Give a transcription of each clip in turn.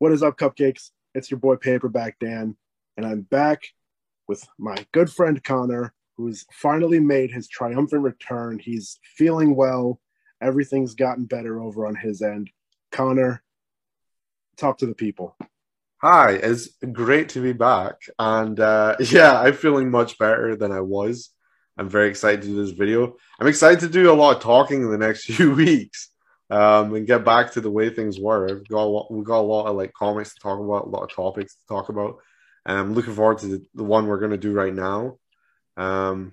What is up, cupcakes? It's your boy Paperback Dan, and I'm back with my good friend Connor, who's finally made his triumphant return. He's feeling well. Everything's gotten better over on his end. Connor, talk to the people. Hi, it's great to be back. And uh, yeah, I'm feeling much better than I was. I'm very excited to do this video. I'm excited to do a lot of talking in the next few weeks um, and get back to the way things were. We've got, a lot, we've got a lot of like comics to talk about, a lot of topics to talk about. And I'm looking forward to the, the one we're going to do right now. Um,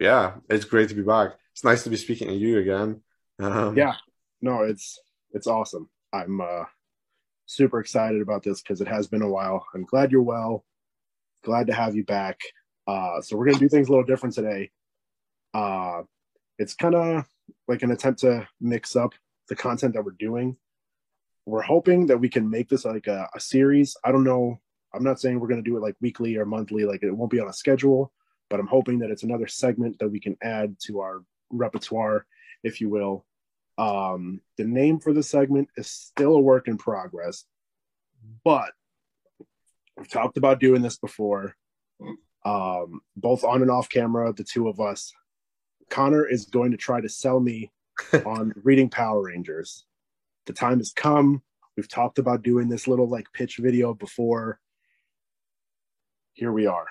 yeah, it's great to be back. It's nice to be speaking to you again. Um, yeah, no, it's it's awesome. I'm uh, super excited about this because it has been a while. I'm glad you're well. Glad to have you back. Uh, so we're gonna do things a little different today. Uh, it's kind of like an attempt to mix up the content that we're doing. We're hoping that we can make this like a, a series. I don't know. I'm not saying we're gonna do it like weekly or monthly. Like it won't be on a schedule, but I'm hoping that it's another segment that we can add to our repertoire, if you will. Um, the name for the segment is still a work in progress, but we've talked about doing this before, um, both on and off camera, the two of us. Connor is going to try to sell me on reading Power Rangers. The time has come. We've talked about doing this little like pitch video before. Here we are.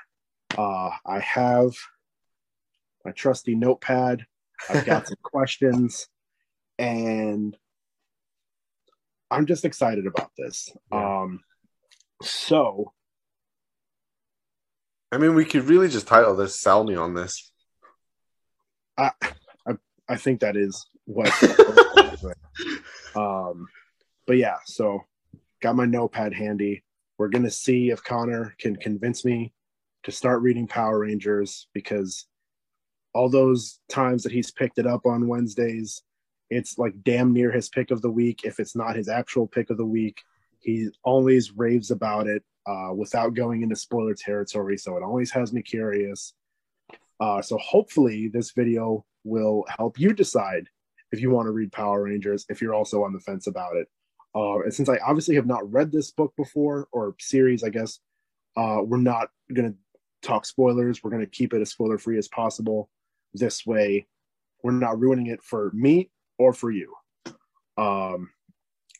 Uh, I have my trusty notepad. I've got some questions, and I'm just excited about this. Yeah. Um, so, I mean, we could really just title this "Sell Me on This." I, I, I think that is what. um, but yeah, so got my notepad handy. We're gonna see if Connor can convince me to start reading Power Rangers because all those times that he's picked it up on Wednesdays, it's like damn near his pick of the week. If it's not his actual pick of the week, he always raves about it uh, without going into spoiler territory. So it always has me curious. Uh, so hopefully this video will help you decide if you want to read Power Rangers, if you're also on the fence about it. Uh, and since I obviously have not read this book before or series, I guess uh, we're not going to talk spoilers. We're going to keep it as spoiler free as possible. This way, we're not ruining it for me or for you. Um,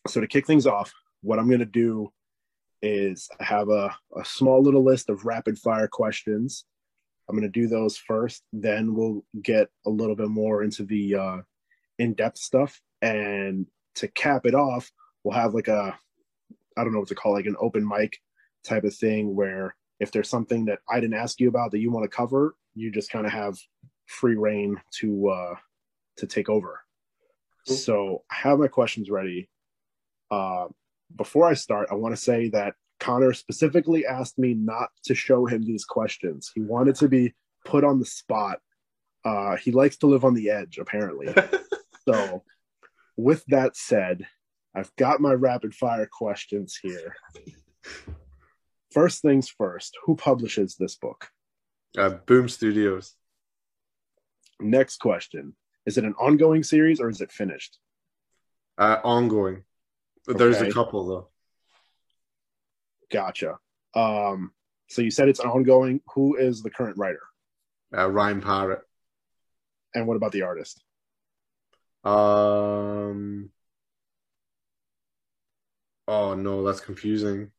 so to kick things off, what I'm going to do is have a, a small little list of rapid fire questions. I'm going to do those first. Then we'll get a little bit more into the uh, in depth stuff. And to cap it off, we'll have like a, I don't know what to call it, like an open mic type of thing where if there's something that I didn't ask you about that you want to cover, you just kind of have free reign to uh, to take over. Cool. So I have my questions ready. Uh, before I start, I want to say that Connor specifically asked me not to show him these questions. He wanted to be put on the spot. Uh, he likes to live on the edge, apparently. so, with that said, I've got my rapid fire questions here. First things first, who publishes this book? Uh, Boom Studios. Next question Is it an ongoing series or is it finished? Uh, ongoing. There's a couple though. Gotcha. Um, so you said it's ongoing. Who is the current writer? Uh, Ryan Parrott. And what about the artist? Um. Oh no, that's confusing.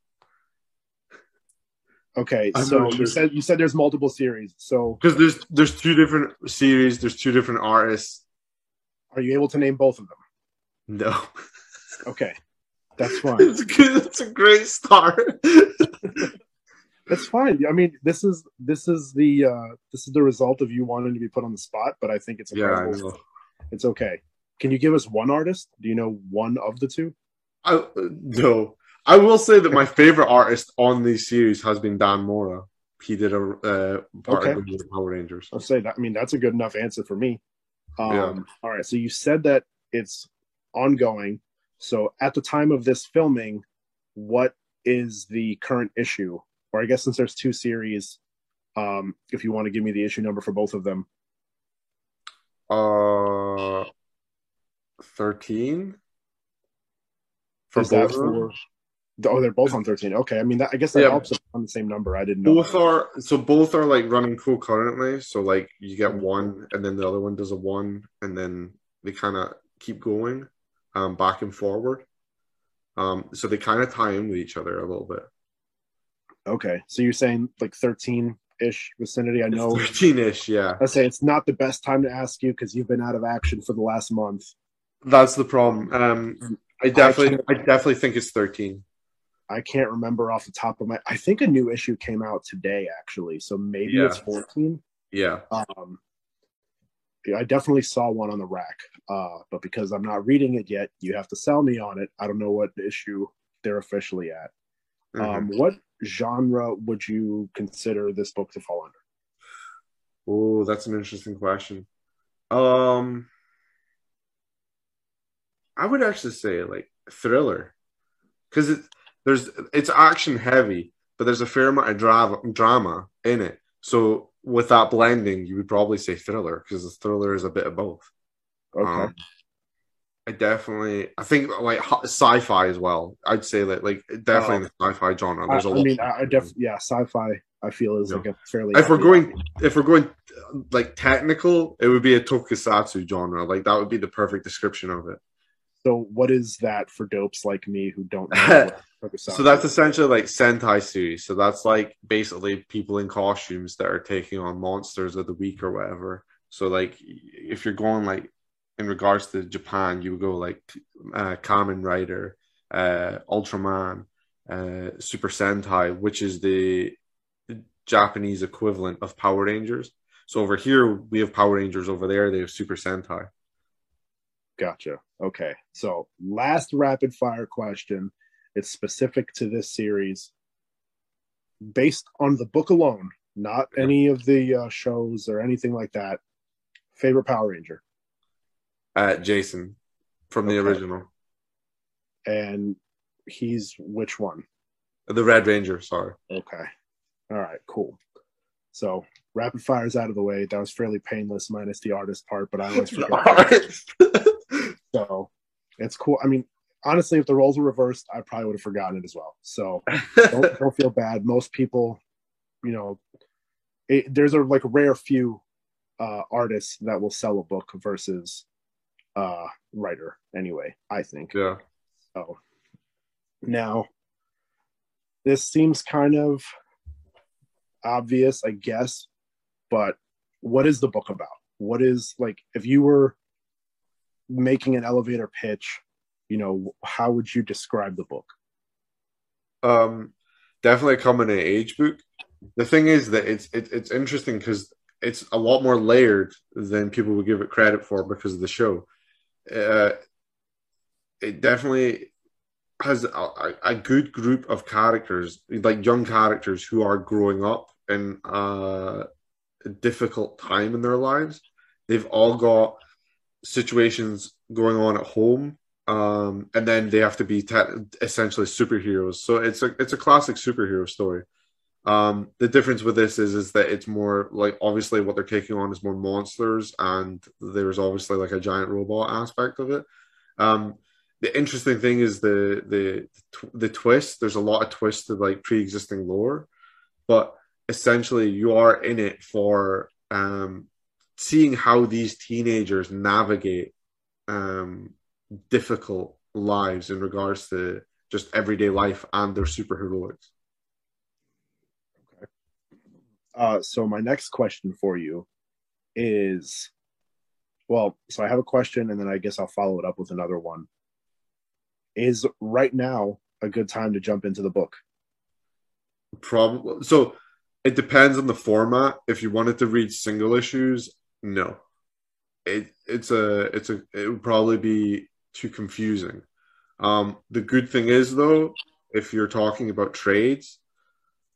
Okay, I'm so not you said you said there's multiple series. So Because there's there's two different series. There's two different artists. are you able to name both of them? No, Okay, that's fine. it's. It's a great start. That's fine. I mean, this is this is the uh this is the result of you wanting to be put on the spot, but I think it's yeah. It's okay. Can you give us one artist? Do you know one of the two? I no. I will say that my favorite artist on this series has been Dan Mora. He did a uh, part Okay. of the Power Rangers. I'll say that. I mean, that's a good enough answer for me. Um, Yeah. All right. So you said that it's ongoing. So at the time of this filming, what is the current issue? Or I guess since there's two series, um, if you want to give me the issue number for both of them. Uh, thirteen. For is both for Oh, they're both on 13. Okay. I mean, that, I guess that Yeah. helps on the same number. I didn't know. Both are so both are like running cool concurrently. So like you get one, and then the other one does a one, and then they kind of keep going, um, back and forward. Um, so they kind of tie in with each other a little bit. Okay. So you're saying like 13 ish vicinity. I know. Thirteen-ish, yeah. I say it's not the best time to ask you because you've been out of action for the last month. That's the problem. Um, I definitely, I definitely think it's thirteen. I can't remember off the top of my. I think a new issue came out today, actually. So maybe Yeah. it's 14. Yeah, Um, I definitely saw one on the rack, uh, but because I'm not reading it yet, you have to sell me on it. I don't know what issue they're officially at. Mhm. Um, what genre would you consider this book to fall under? Oh, that's an interesting question. Um, I would actually say like thriller, because it there's it's action heavy, but there's a fair amount of drama drama in it. So with that blending, you would probably say thriller because the thriller is a bit of both. Okay, Um, I definitely, I think like sci-fi as well. I'd say that like definitely in the sci-fi genre. There's a I lot. I mean, I, definitely yeah, sci-fi. I feel is Yeah. like a fairly. if we're going if we're going uh, like technical it would be a tokusatsu genre like that would be the perfect description of it So, what is that for dopes like me who don't know? what so that's essentially like sentai series so that's like basically people in costumes that are taking on monsters of the week or whatever. So like if you're going like in regards to japan you would go like uh kamen rider uh ultraman uh super sentai which is the japanese equivalent of power rangers. So over here we have power rangers over there. They have super sentai Gotcha. Okay. So, last rapid fire question. It's specific to this series. Based on the book alone, not any of the uh, shows or anything like that. Favorite Power Ranger. uh jason from the Okay. original And he's which one? the red ranger sorry Okay. All right, cool. So, rapid fire's out of the way. That was fairly painless, minus the artist part, but I always forget. So, it's cool. I mean, honestly, if the roles were reversed, I probably would have forgotten it as well. So, don't, don't feel bad. Most people, you know, it, there's a like rare few uh, artists that will sell a book versus uh, writer. Anyway, I think yeah so. Now, this seems kind of obvious, I guess, but what is the book about? What is like if you were making an elevator pitch, you know, how would you describe the book? um definitely a coming of age book. The thing is that it's it, it's interesting because it's a lot more layered than people would give it credit for because of the show. Uh it definitely has a, a- good group of characters like young characters who are growing up in a difficult time in their lives. They've all got situations going on at home um, and then they have to be essentially superheroes. So it's a it's a classic superhero story. Um, the difference with this is is that it's more like obviously what they're taking on is more monsters, and there's obviously like a giant robot aspect of it. Um, the interesting thing is the the the twist. There's a lot of twists to like pre-existing lore, but essentially you are in it for um, seeing how these teenagers navigate um, difficult lives in regards to just everyday life and their superheroics. Uh, so my next question for you is, well, so I have a question, and then I guess I'll follow it up with another one. Is right now a good time to jump into the book? Probably so. It depends on the format. If you wanted to read single issues, no. It it's a it's a it would probably be too confusing. Um, the good thing is though, if you're talking about trades,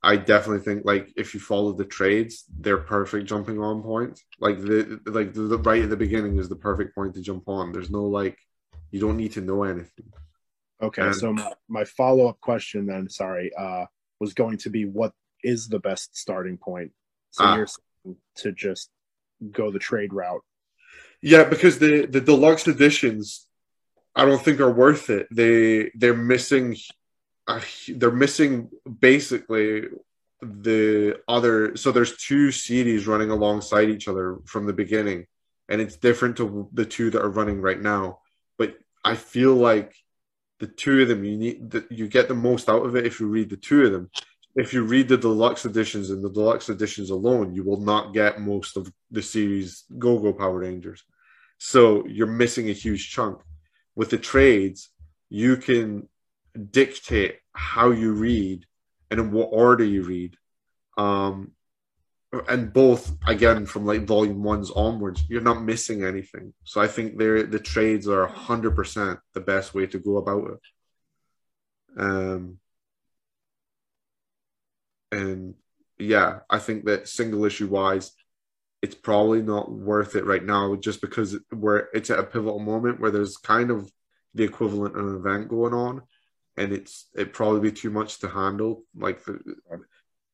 I definitely think like if you follow the trades, they're perfect jumping on points. Like the like the, the right at the beginning is the perfect point to jump on. There's no like you don't need to know anything. Okay, And- so my, my follow up question then, sorry, uh, was going to be what is the best starting point? So Ah. you're saying to just go the trade route. Yeah, because the the deluxe editions, I don't think are worth it. They they're missing they're missing basically the other. So there's two series running alongside each other from the beginning, and it's different to the two that are running right now. But I feel like the two of them you need that you get the most out of it if you read the two of them if you read the deluxe editions and the deluxe editions alone you will not get most of the series go go power rangers. So you're missing a huge chunk. With the trades you can dictate how you read and in what order you read um and both again from like volume ones onwards you're not missing anything. So i think they the trades are 100% the best way to go about it. Um and yeah i think that single issue wise it's probably not worth it right now just because we're it's at a pivotal moment where there's kind of the equivalent of an event going on and it's it probably be too much to handle like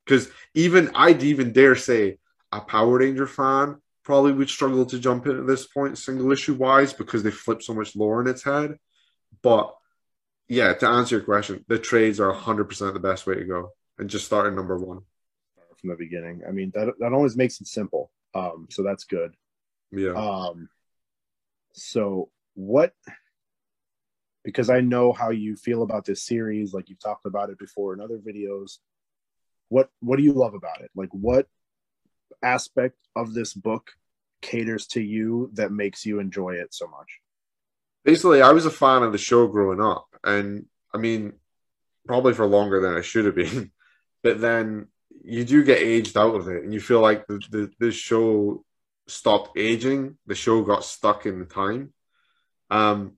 because even I'd even dare say a Power Ranger fan probably would struggle to jump in at this point, single issue wise, because they flip so much lore in its head. But yeah, to answer your question, the trades are 100% the best way to go and just start at number one from the beginning. I mean, that, that always makes it simple. Um, so that's good. Yeah. Um, so what, because I know how you feel about this series, like you've talked about it before in other videos what what do you love about it like what aspect of this book caters to you that makes you enjoy it so much basically i was a fan of the show growing up and i mean probably for longer than i should have been but then you do get aged out of it and you feel like the, the this show stopped aging the show got stuck in the time um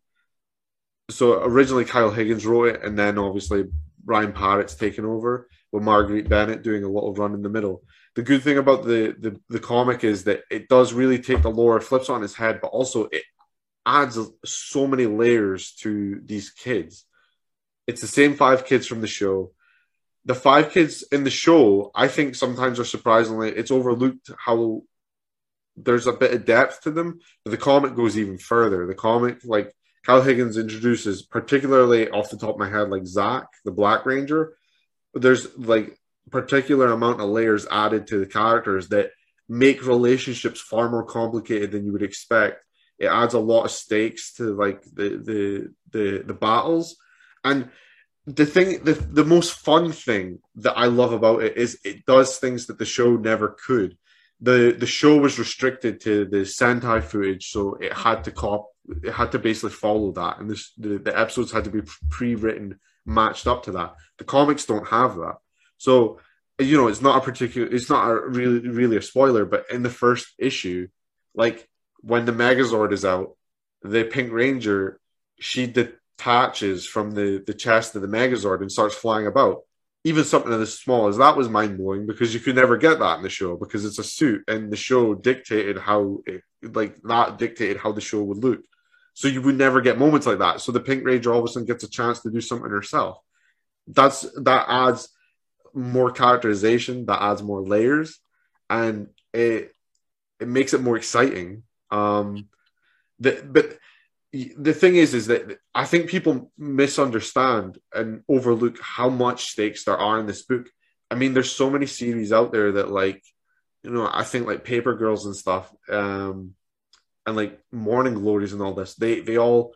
so originally kyle higgins wrote it and then obviously Ryan Parrott's taken over with Marguerite Bennett doing a little run in the middle. The good thing about the, the, the comic is that it does really take the lore, flips on its head, but also it adds so many layers to these kids. It's the same five kids from the show. The five kids in the show, I think sometimes are surprisingly, it's overlooked how there's a bit of depth to them, but the comic goes even further. The comic, like Kyle Higgins introduces, particularly off the top of my head, like Zach, the Black Ranger. There's like particular amount of layers added to the characters that make relationships far more complicated than you would expect. It adds a lot of stakes to like the the the, the battles, and the thing the, the most fun thing that I love about it is it does things that the show never could. The the show was restricted to the Sentai footage, so it had to cop it had to basically follow that, and this, the the episodes had to be pre-written, matched up to that. The comics don't have that, so you know it's not a particular, it's not a really really a spoiler, but in the first issue, like when the Megazord is out, the Pink Ranger she detaches from the the chest of the Megazord and starts flying about. Even something as small as that was mind blowing because you could never get that in the show because it's a suit and the show dictated how it, like that dictated how the show would look. So you would never get moments like that. So the Pink Ranger all of a sudden gets a chance to do something herself. That's that adds more characterization, that adds more layers, and it it makes it more exciting. Um, the, but the thing is, is that I think people misunderstand and overlook how much stakes there are in this book. I mean, there's so many series out there that like, you know, I think like Paper Girls and stuff. Um, and like morning glories and all this they they all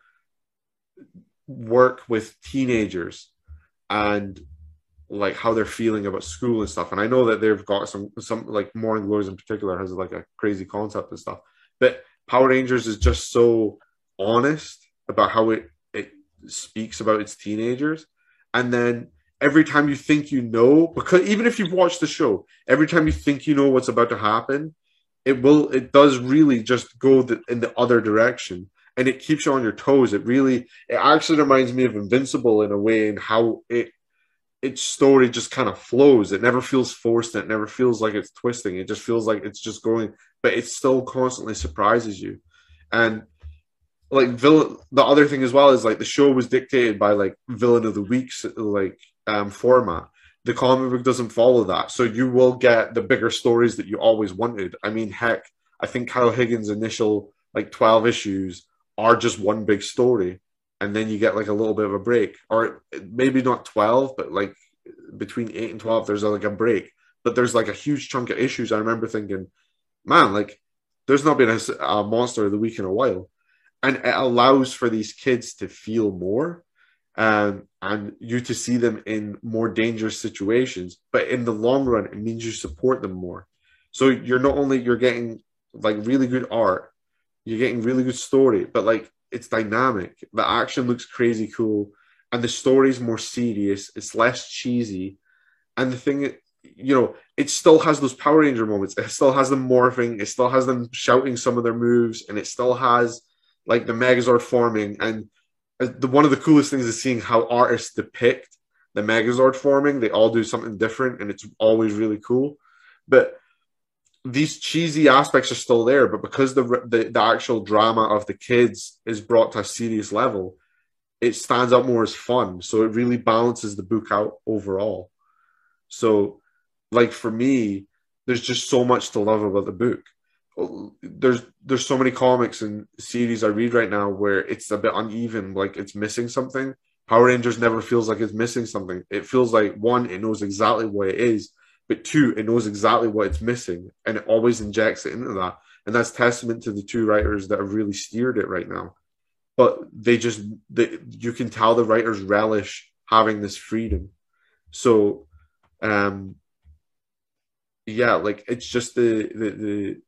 work with teenagers and like how they're feeling about school and stuff and i know that they've got some some like morning glories in particular has like a crazy concept and stuff but power rangers is just so honest about how it it speaks about its teenagers. And then every time you think you know because even if you've watched the show every time you think you know what's about to happen it will it does really just go the, in the other direction. And it keeps you on your toes. It really it actually reminds me of invincible in a way in how it its story just kind of flows. It never feels forced. It never feels like it's twisting. It just feels like it's just going but it still constantly surprises you. And like villain the other thing as well is like the show was dictated by like villain of the weeks like um format the comic book doesn't follow that. So you will get the bigger stories that you always wanted. I mean, heck, I think Kyle Higgins' initial like 12 issues are just one big story. and then you get like a little bit of a break, or maybe not twelve, but like between eight and twelve, there's like a break. But there's like a huge chunk of issues. I remember thinking, man, like there's not been a, a monster of the week in a while, and it allows for these kids to feel more. Um, and you to see them in more dangerous situations, but in the long run, it means you support them more. So you're not only you're getting like really good art, you're getting really good story, but like it's dynamic. The action looks crazy cool, and the story's more serious. It's less cheesy, and the thing, you know, it still has those Power Ranger moments. It still has them morphing. It still has them shouting some of their moves, and it still has like the Megazord forming. And uh, the one of the coolest things is seeing how artists depict the Megazord forming. They all do something different, and it's always really cool. But these cheesy aspects are still there, but because the, the, the actual drama of the kids is brought to a serious level, it stands out more as fun. So it really balances the book out overall. So, like for me, there's just so much to love about the book. There's there's so many comics and series I read right now where it's a bit uneven, like it's missing something. Power Rangers never feels like it's missing something. It feels like one, it knows exactly what it is, but two, it knows exactly what it's missing and it always injects it into that. And that's testament to the two writers that have really steered it right now. But they just, they, you can tell the writers relish having this freedom. So, um, yeah, like it's just the, the, the,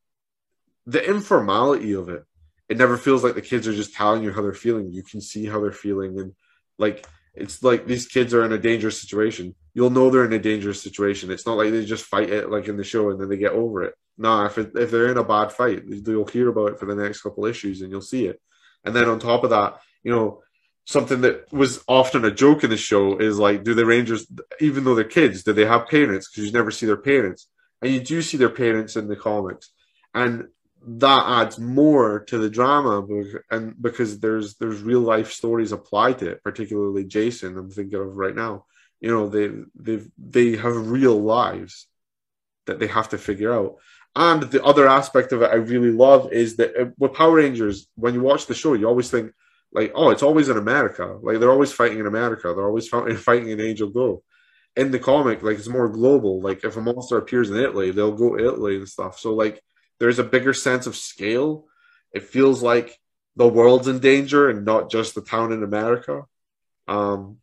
the informality of it. It never feels like the kids are just telling you how they're feeling. You can see how they're feeling. And like, it's like these kids are in a dangerous situation. You'll know they're in a dangerous situation. It's not like they just fight it like in the show and then they get over it. No, if it, if they're in a bad fight, you'll hear about it for the next couple issues and you'll see it. And then on top of that, you know, something that was often a joke in the show is like, do the Rangers, even though they're kids, do they have parents? Because you never see their parents, and you do see their parents in the comics, and that adds more to the drama and because there's there's real life stories applied to it particularly jason i'm thinking of right now. You know they they they have real lives that they have to figure out. And the other aspect of it i really love is that uh, with power rangers when you watch the show you always think like oh it's always in america. Like they're always fighting in america. They're always fighting in Angel Grove in the comic like it's more global. Like if a monster appears in italy they'll go to italy and stuff. So like there's a bigger sense of scale. It feels like the world's in danger and not just the town in America. Um,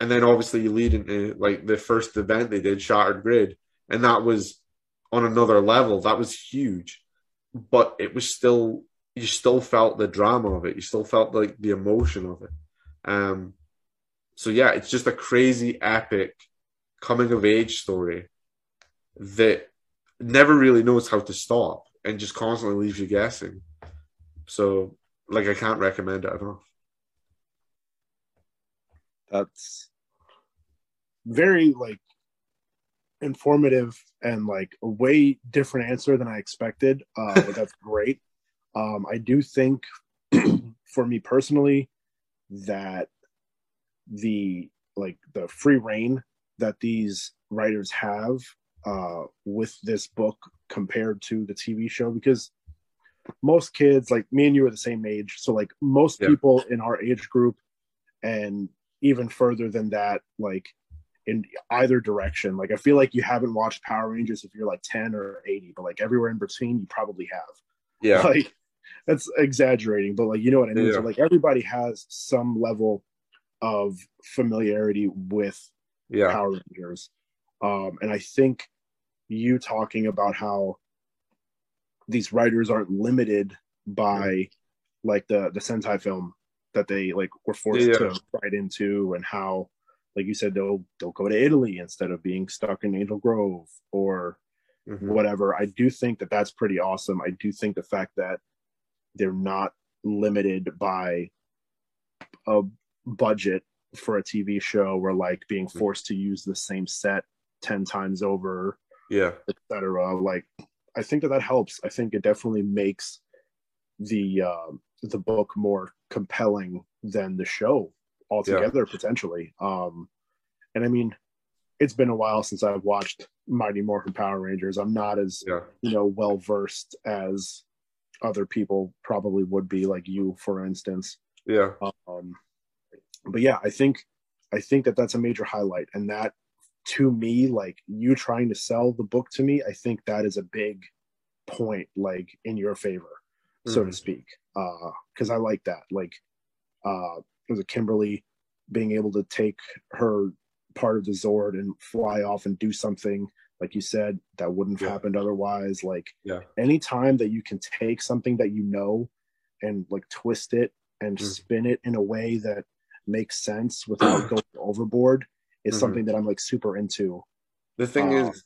and then obviously you lead into like the first event they did, Shattered Grid, and that was on another level. That was huge, but it was still you still felt the drama of it. You still felt like the emotion of it. Um, so yeah, it's just a crazy epic coming of age story that never really knows how to stop and just constantly leaves you guessing. So, like, I can't recommend it enough. That's very like informative and like a way different answer than I expected. Uh, but that's great. Um, I do think, for me personally, that the like the free reign that these writers have uh, with this book compared to the TV show because most kids, like me and you, are the same age. So, like most yeah. people in our age group, and even further than that, like in either direction, like I feel like you haven't watched Power Rangers if you're like 10 or 80, but like everywhere in between, you probably have. Yeah. Like that's exaggerating, but like you know what I mean? Yeah. So, like everybody has some level of familiarity with yeah. Power Rangers. Um, and I think you talking about how these writers aren't limited by like the the Sentai film that they like were forced yeah. to write into, and how, like you said, they'll they'll go to Italy instead of being stuck in Angel Grove or mm-hmm. whatever. I do think that that's pretty awesome. I do think the fact that they're not limited by a budget for a TV show or like being mm. forced to use the same set 10 times over yeah. etc like i think that that helps. I think it definitely makes the uh, the book more compelling than the show altogether yeah. potentially. Um and i mean it's been a while since i've watched mighty morphin power rangers. I'm not as yeah. you know well versed as other people probably would be like you for instance. Yeah. Um but yeah, I think I think that that's a major highlight, and that to me, like you trying to sell the book to me, I think that is a big point, like in your favor, mm-hmm. so to mm-hmm. speak, because uh, I like that. Like, uh, was a Kimberly being able to take her part of the Zord and fly off and do something like you said that wouldn't have yeah. happened otherwise like yeah anytime that you can take something that you know and like twist it and mm. spin it in a way that makes sense without going overboard is mm-hmm. something that i'm like super into the thing uh, is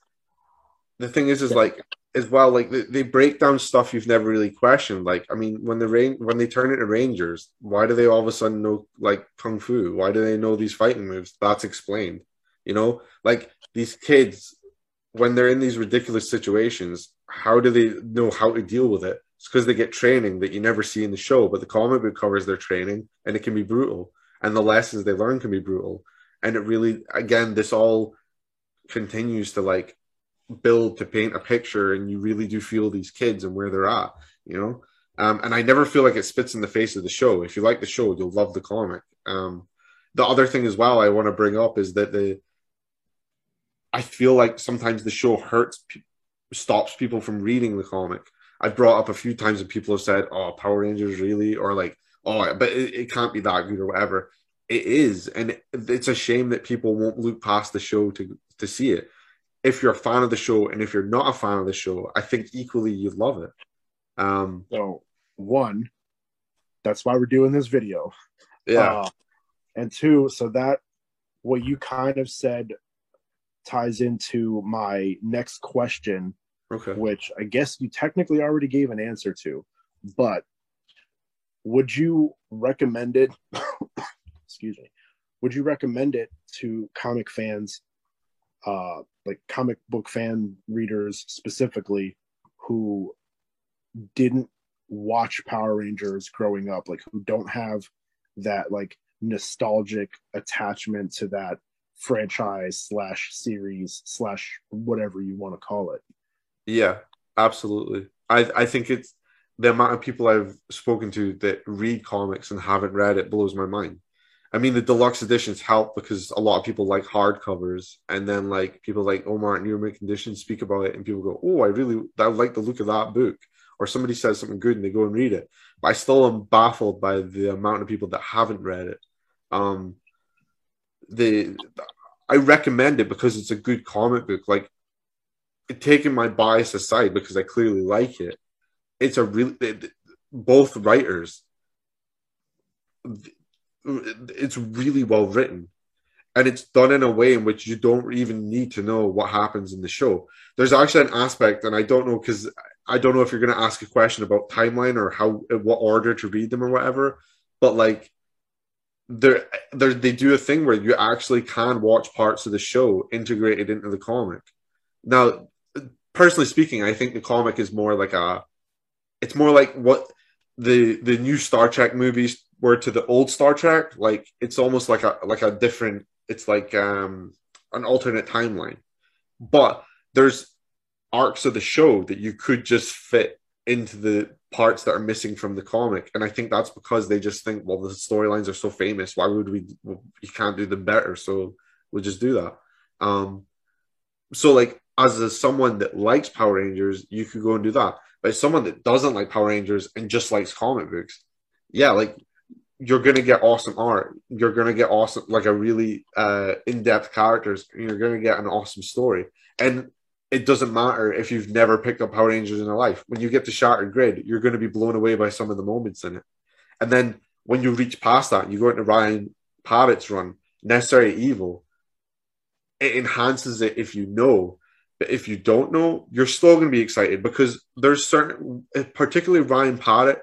the thing is is yeah. like as well like they, they, break down stuff you've never really questioned like i mean when the rain when they turn into rangers why do they all of a sudden know like kung fu why do they know these fighting moves that's explained you know like these kids when they're in these ridiculous situations, how do they know how to deal with it? It's because they get training that you never see in the show, but the comic book covers their training and it can be brutal. And the lessons they learn can be brutal. And it really, again, this all continues to like build to paint a picture and you really do feel these kids and where they're at, you know? Um, and I never feel like it spits in the face of the show. If you like the show, you'll love the comic. Um, the other thing as well I want to bring up is that the I feel like sometimes the show hurts, stops people from reading the comic. I've brought up a few times and people have said, "Oh, Power Rangers really," or like, "Oh, but it, it can't be that good," or whatever. It is, and it's a shame that people won't look past the show to to see it. If you're a fan of the show, and if you're not a fan of the show, I think equally you love it. Um, so one, that's why we're doing this video. Yeah, uh, and two, so that what you kind of said ties into my next question, okay. which I guess you technically already gave an answer to, but would you recommend it? Excuse me. Would you recommend it to comic fans, uh, like comic book fan readers specifically, who didn't watch Power Rangers growing up, like who don't have that like nostalgic attachment to that franchise slash series slash whatever you want to call it. Yeah, absolutely. I I think it's the amount of people I've spoken to that read comics and haven't read it blows my mind. I mean, the deluxe editions help because a lot of people like hardcovers, and then like people like Omar and New Conditions speak about it, and people go, "Oh, I really, I like the look of that book." Or somebody says something good, and they go and read it. But I still am baffled by the amount of people that haven't read it. Um, the I recommend it because it's a good comic book. Like taking my bias aside because I clearly like it, it's a really both writers. It's really well written, and it's done in a way in which you don't even need to know what happens in the show. There's actually an aspect, and I don't know because I don't know if you're going to ask a question about timeline or how what order to read them or whatever. But like there they do a thing where you actually can watch parts of the show integrated into the comic. Now, personally speaking, I think the comic is more like a, it's more like what the the new Star Trek movies were to the old Star Trek. Like it's almost like a like a different. It's like um an alternate timeline, but there's arcs of the show that you could just fit into the parts that are missing from the comic and i think that's because they just think well the storylines are so famous why would we you can't do them better so we'll just do that um so like as a, someone that likes power rangers you could go and do that but someone that doesn't like power rangers and just likes comic books yeah like you're gonna get awesome art you're gonna get awesome like a really uh in-depth characters you're gonna get an awesome story and it doesn't matter if you've never picked up Power Rangers in your life. When you get to Shattered Grid, you're going to be blown away by some of the moments in it. And then when you reach past that, you go into Ryan Parrott's run, Necessary Evil. It enhances it if you know, but if you don't know, you're still going to be excited because there's certain, particularly Ryan Parrott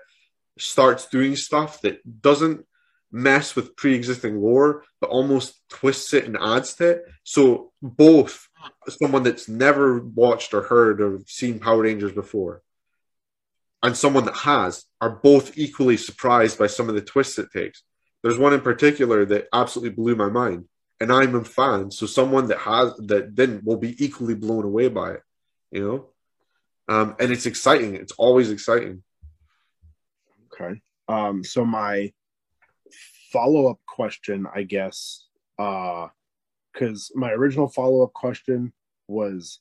starts doing stuff that doesn't mess with pre-existing lore, but almost twists it and adds to it. So both someone that's never watched or heard or seen Power Rangers before and someone that has are both equally surprised by some of the twists it takes. There's one in particular that absolutely blew my mind, and I'm a fan. So someone that has that didn't will be equally blown away by it, you know. Um, and it's exciting. It's always exciting. Okay. Um, so my follow up question, I guess, because uh, my original follow up question was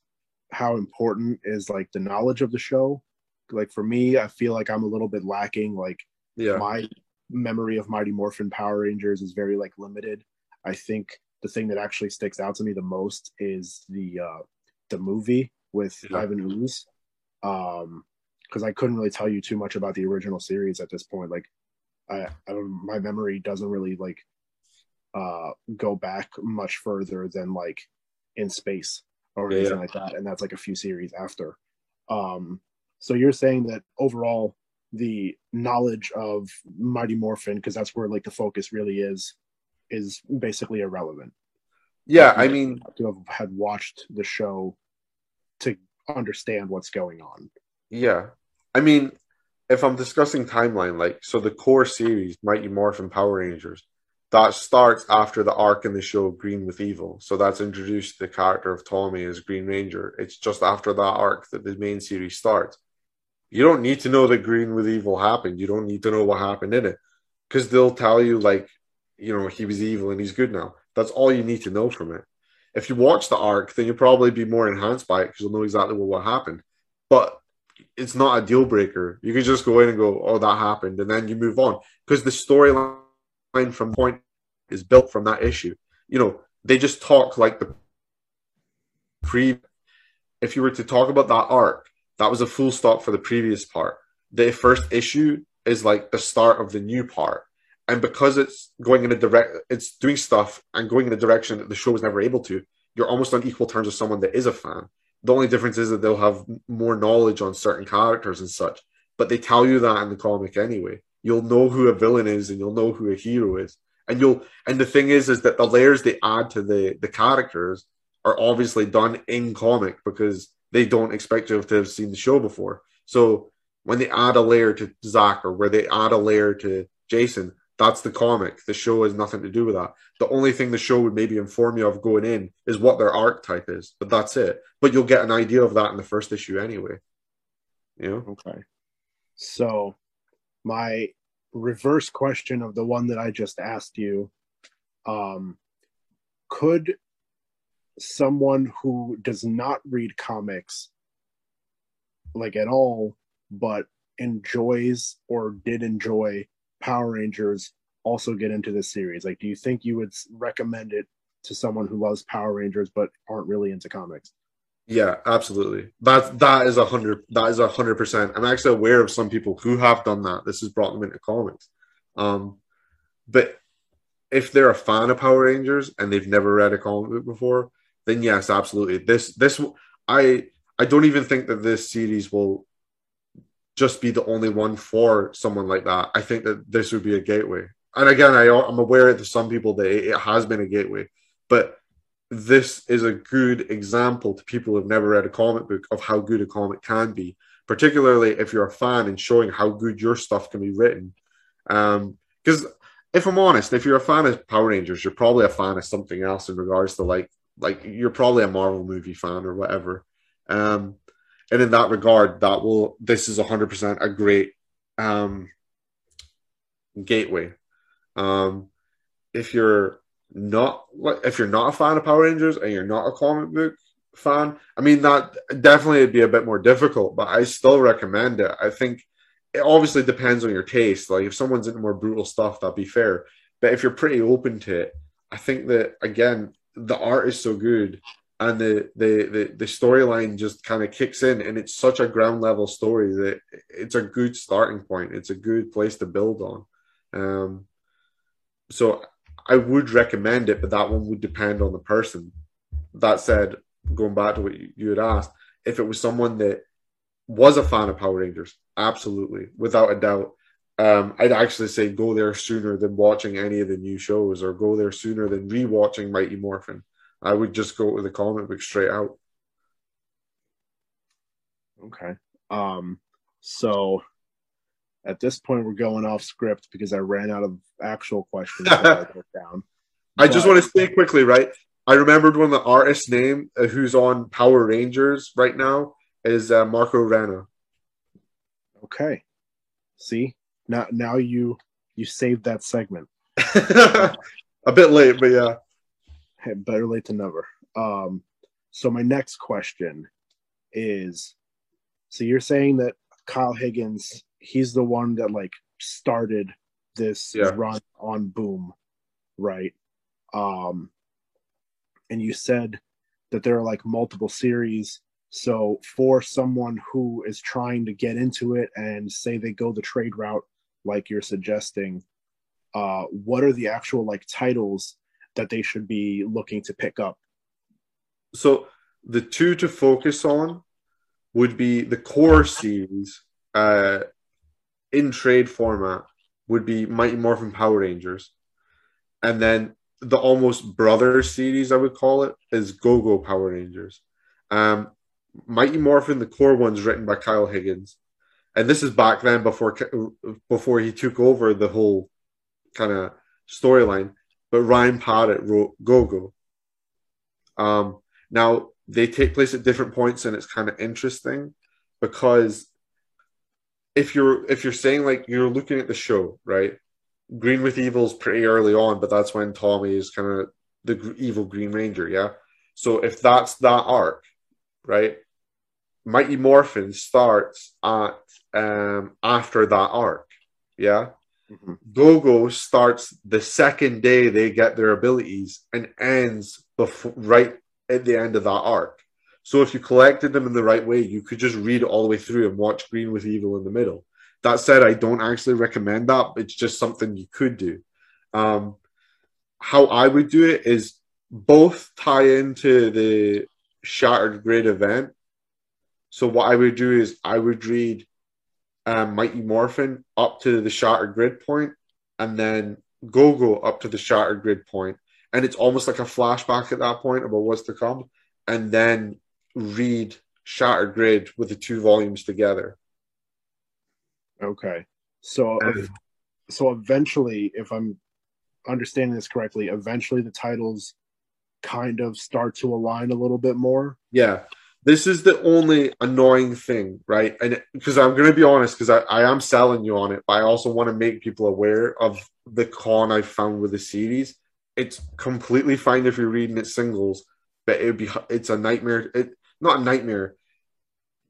how important is like the knowledge of the show. Like for me, I feel like I'm a little bit lacking. Like yeah. my memory of Mighty Morphin Power Rangers is very like limited. I think the thing that actually sticks out to me the most is the uh the movie with yeah. Ivan Ooze. Um because I couldn't really tell you too much about the original series at this point. Like I, I my memory doesn't really like uh go back much further than like in space or yeah, anything yeah. like that. And that's like a few series after. Um so you're saying that overall the knowledge of Mighty Morphin, because that's where like the focus really is, is basically irrelevant. Yeah, I mean, to have had watched the show to understand what's going on. Yeah, I mean, if I'm discussing timeline, like so, the core series, Mighty Morphin Power Rangers, that starts after the arc in the show Green with Evil. So that's introduced the character of Tommy as Green Ranger. It's just after that arc that the main series starts you don't need to know that Green with Evil happened. You don't need to know what happened in it because they'll tell you like, you know, he was evil and he's good now. That's all you need to know from it. If you watch the arc, then you'll probably be more enhanced by it because you'll know exactly what, what happened. But it's not a deal breaker. You can just go in and go, "Oh, that happened," and then you move on because the storyline from point is built from that issue. You know, they just talk like the pre. If you were to talk about that arc, that was a full stop for the previous part. The first issue is like the start of the new part. And because it's going in a direct, it's doing stuff and going in a direction that the show was never able to, you're almost on equal terms with someone that is a fan. The only difference is that they'll have more knowledge on certain characters and such, but they tell you that in the comic anyway. You'll know who a villain is and you'll know who a hero is. And you'll, and the thing is, is that the layers they add to the, the characters are obviously done in comic because they don't expect you to have seen the show before. So when they add a layer to Zach or where they add a layer to Jason, that's the comic. The show has nothing to do with that. The only thing the show would maybe inform you of going in is what their archetype is, but that's it. But you'll get an idea of that in the first issue anyway. You know? Okay. So my reverse question of the one that I just asked you, um, could someone who does not read comics like at all, but enjoys or did enjoy Power Rangers also get into this series? Like, do you think you would recommend it to someone who loves Power Rangers but aren't really into comics? Yeah, absolutely. That that is a hundred. That is a hundred percent. I'm actually aware of some people who have done that. This has brought them into comics. Um, but if they're a fan of Power Rangers and they've never read a comic book before, then yes, absolutely. This this I I don't even think that this series will just be the only one for someone like that. I think that this would be a gateway. And again, I, I'm aware that some people that it has been a gateway, but this is a good example to people who've never read a comic book of how good a comic can be, particularly if you're a fan and showing how good your stuff can be written. Because um, if I'm honest, if you're a fan of Power Rangers, you're probably a fan of something else in regards to like like you're probably a Marvel movie fan or whatever. Um, and in that regard, that will this is hundred percent a great um, gateway. Um, if you're not if you're not a fan of Power Rangers and you're not a comic book fan, I mean that definitely would be a bit more difficult, but I still recommend it. I think it obviously depends on your taste. Like if someone's into more brutal stuff, that'd be fair. But if you're pretty open to it, I think that again, the art is so good and the the the, the storyline just kind of kicks in and it's such a ground level story that it's a good starting point. It's a good place to build on. Um so i would recommend it but that one would depend on the person. That said going back to what you had asked if it was someone that was a fan of power rangers absolutely without a doubt. Um, I'd actually say go there sooner than watching any of the new shows or go there sooner than rewatching Mighty Morphin. I would just go to the comic book straight out. Okay. Um, so at this point, we're going off script because I ran out of actual questions I down. I but, just want to say quickly, right? I remembered one of the artist's name uh, who's on Power Rangers right now is uh, Marco Renna. Okay. See, now now you you saved that segment. a bit late, but yeah. Hey, better late than never. Um, so my next question is: so you're saying that Kyle Higgins, he's the one that like started this Yeah. run on Boom, right? Um, and you said that there are like multiple series. So for someone who is trying to get into it and say they go the trade route, like you're suggesting, uh, what are the actual like titles that they should be looking to pick up? So the two to focus on would be the core series uh, in trade format would be Mighty Morphin Power Rangers, and then the almost brother series I would call it is Go Go Power Rangers. Um, Mighty Morphin, the core one's written by Kyle Higgins, and this is back then before before he took over the whole kind of storyline. But Ryan Parrott wrote Go Go. Um, now they take place at different points, and it's kind of interesting because if you're if you're saying like you're looking at the show, right? Green with Evil's pretty early on, but that's when Tommy is kind of the evil Green Ranger, yeah. So if that's that arc, right? Mighty Morphin starts at um after that arc, yeah. Gogo starts the second day they get their abilities and ends before right at the end of that arc. So if you collected them in the right way, you could just read all the way through and watch Green with Evil in the middle. That said, I don't actually recommend that. It's just something you could do. Um, how I would do it is both tie into the Shattered Grid event. So what I would do is I would read um, Mighty Morphin up to the Shattered Grid point, and then Go-Go up to the Shattered Grid point, and it's almost like a flashback at that point about what's to come, and then read Shattered Grid with the two volumes together. Okay. So Um, so eventually, if I'm understanding this correctly, eventually the titles kind of start to align a little bit more. Yeah. This is the only annoying thing, right? And because I'm going to be honest, because I, I am selling you on it, but I also want to make people aware of the con I found with the series. It's completely fine if you're reading it singles, but it would be it's a nightmare. It not a nightmare.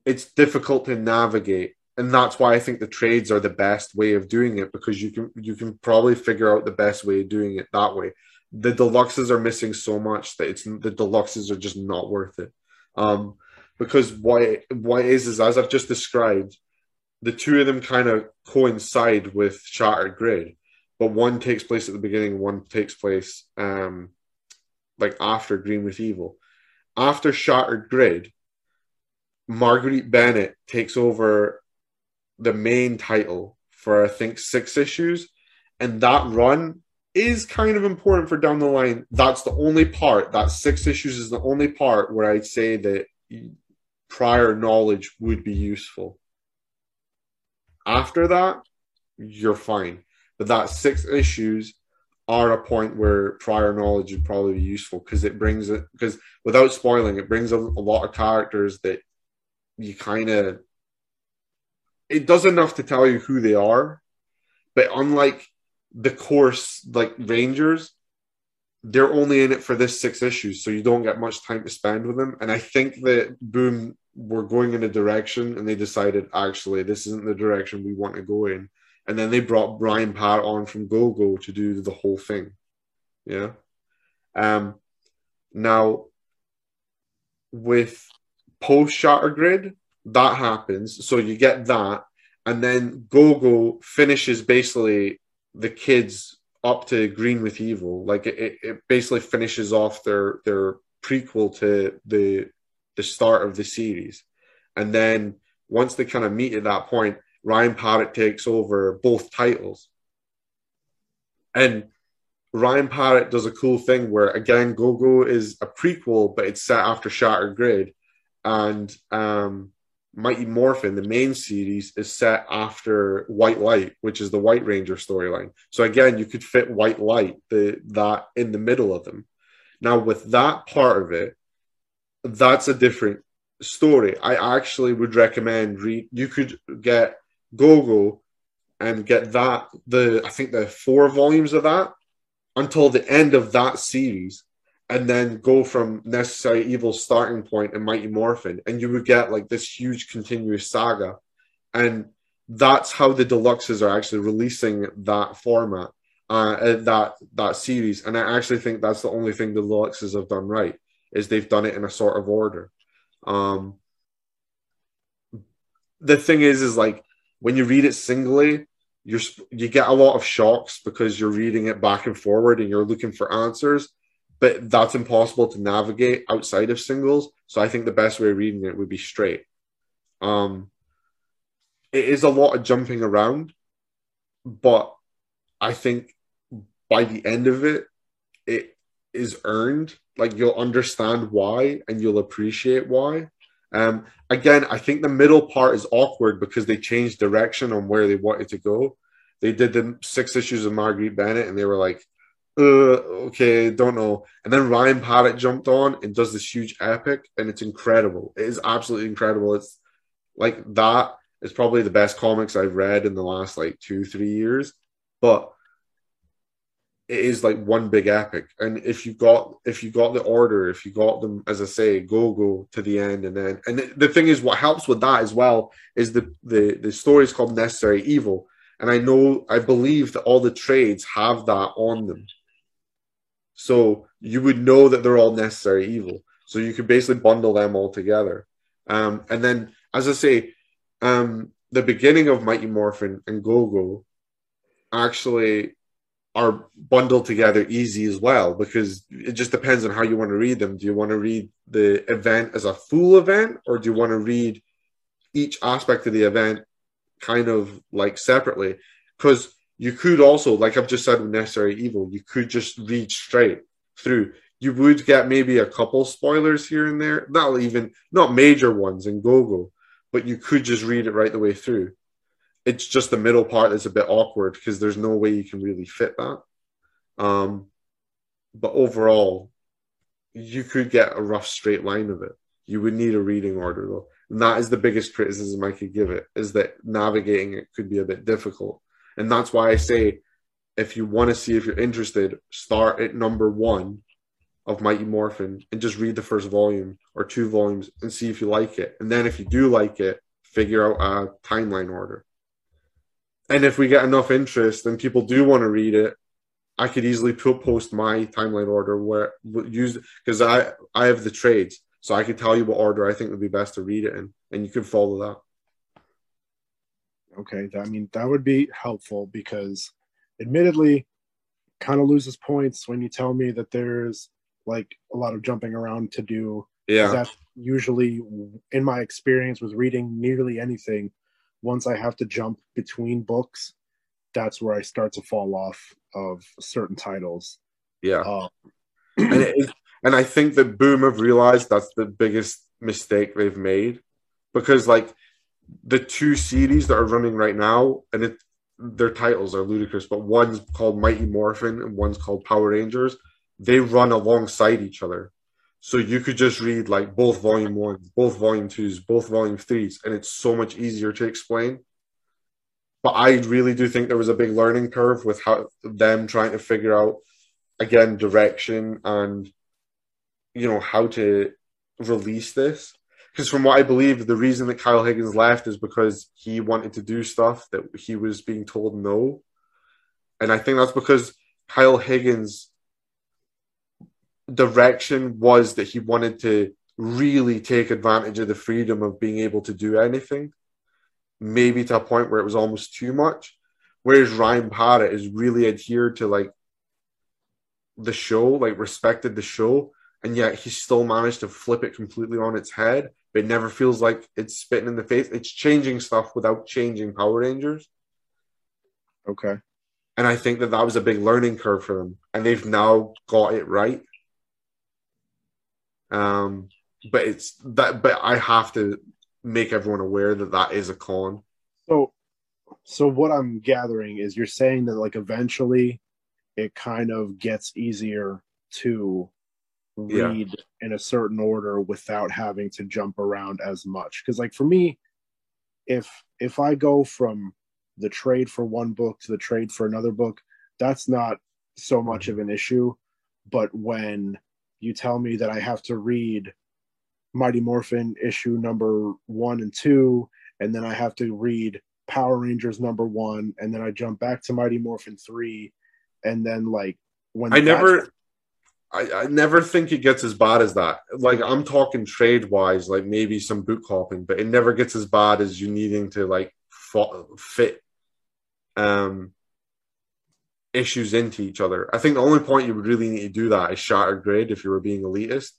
It's difficult to navigate, and that's why I think the trades are the best way of doing it because you can you can probably figure out the best way of doing it that way. The deluxes are missing so much that it's the deluxes are just not worth it. Um, because what it, what it is is as I've just described, the two of them kind of coincide with Shattered Grid, but one takes place at the beginning, one takes place um, like after Green with Evil. After Shattered Grid, Marguerite Bennett takes over the main title for I think six issues, and that run is kind of important for down the line. That's the only part. That six issues is the only part where I'd say that prior knowledge would be useful. After that, you're fine. But that six issues are a point where prior knowledge would probably be useful because it brings it because without spoiling, it brings a, a lot of characters that you kind of it does enough to tell you who they are, but unlike the course like Rangers, they're only in it for this six issues, so you don't get much time to spend with them. And I think that Boom were going in a direction, and they decided actually this isn't the direction we want to go in. And then they brought Ryan Parrott on from Go Go to do the whole thing. Yeah. Um. Now, with post Shatter Grid, that happens. So you get that, and then Go Go finishes basically the kids up to Green with Evil. Like it, it basically finishes off their their prequel to the the start of the series, and then once they kind of meet at that point, Ryan Parrott takes over both titles, and Ryan Parrott does a cool thing where again Go Go is a prequel, but it's set after Shattered Grid, and um, Mighty Morphin, the main series, is set after White Light, which is the White Ranger storyline. So again, you could fit White Light the that in the middle of them. Now with that part of it, that's a different story. I actually would recommend read. You could get Gogo and get that the I think the four volumes of that until the end of that series, and then go from Necessary Evil starting point and Mighty Morphin, and you would get like this huge continuous saga, and that's how the deluxes are actually releasing that format, uh, that that series, and I actually think that's the only thing the deluxes have done right is they've done it in a sort of order. Um, the thing is, is like when you read it singly, you're you get a lot of shocks because you're reading it back and forward and you're looking for answers but that's impossible to navigate outside of singles. So i think the best way of reading it would be straight. Um it is a lot of jumping around but i think by the end of it it is earned. Like you'll understand why and you'll appreciate why. Um, again, I think the middle part is awkward because they changed direction on where they wanted to go. They did the six issues of Marguerite Bennett, and they were like, Uh, okay, don't know. And then Ryan Parrott jumped on and does this huge epic, and it's incredible. It is absolutely incredible. It's like that is probably the best comics I've read in the last like two, three years. But it is like one big epic. And if you got if you got the order, if you got them, as I say, go go to the end, and then and the thing is, what helps with that as well is the the the story is called Necessary Evil, and I know I believe that all the trades have that on them, so you would know that they're all necessary evil. So you could basically bundle them all together. Um, and then, as I say, um, the beginning of Mighty Morphin and Go Go actually are bundled together easy as well because it just depends on how you want to read them. Do you want to read the event as a full event or do you want to read each aspect of the event kind of like separately? Because you could also, like I've just said with Necessary Evil, you could just read straight through. You would get maybe a couple spoilers here and there, not even not major ones in Gogo, but you could just read it right the way through it's just the middle part that's a bit awkward because there's no way you can really fit that. Um, but overall, you could get a rough straight line of it. You would need a reading order though. And that is the biggest criticism I could give it is that navigating it could be a bit difficult. And that's why I say if you want to see if you're interested, start at number one of Mighty Morphin and just read the first volume or two volumes and see if you like it. And then if you do like it, figure out a timeline order and if we get enough interest and people do want to read it, I could easily post my timeline order where use because I I have the trades, so I could tell you what order I think would be best to read it in, and you could follow that. Okay, I mean that would be helpful because, admittedly, kind of loses points when you tell me that there's like a lot of jumping around to do. Yeah, that's usually in my experience with reading nearly anything once I have to jump between books, that's where I start to fall off of certain titles. Yeah. Uh, and, and I think that Boom have realized that's the biggest mistake they've made because, like, the two series that are running right now, and it their titles are ludicrous, but one's called Mighty Morphin and one's called Power Rangers. They run alongside each other. So you could just read like both volume ones, both volume twos, both volume threes, and it's so much easier to explain. But I really do think there was a big learning curve with how them trying to figure out again direction and you know how to release this. Because from what I believe, the reason that Kyle Higgins left is because he wanted to do stuff that he was being told no. And I think that's because Kyle Higgins direction was that he wanted to really take advantage of the freedom of being able to do anything, maybe to a point where it was almost too much. Whereas Ryan Parrott is really adhered to like the show, like respected the show, and yet he still managed to flip it completely on its head. But it never feels like it's spitting in the face. It's changing stuff without changing Power Rangers. Okay. And I think that that was a big learning curve for them, and they've now got it right. Um, but it's that. But I have to make everyone aware that that is a con. So, so what I'm gathering is you're saying that like eventually, it kind of gets easier to read yeah. in a certain order without having to jump around as much. Because like for me, if if I go from the trade for one book to the trade for another book, that's not so much of an issue. But when you tell me that I have to read Mighty Morphin issue number one and two, and then I have to read Power Rangers number one, and then I jump back to Mighty Morphin three, and then like when I never I, I never think it gets as bad as that. Like I'm talking trade wise, like maybe some boot hopping, but it never gets as bad as you needing to like fit um issues into each other. I think the only point you would really need to do that is shattered grid if you were being elitist.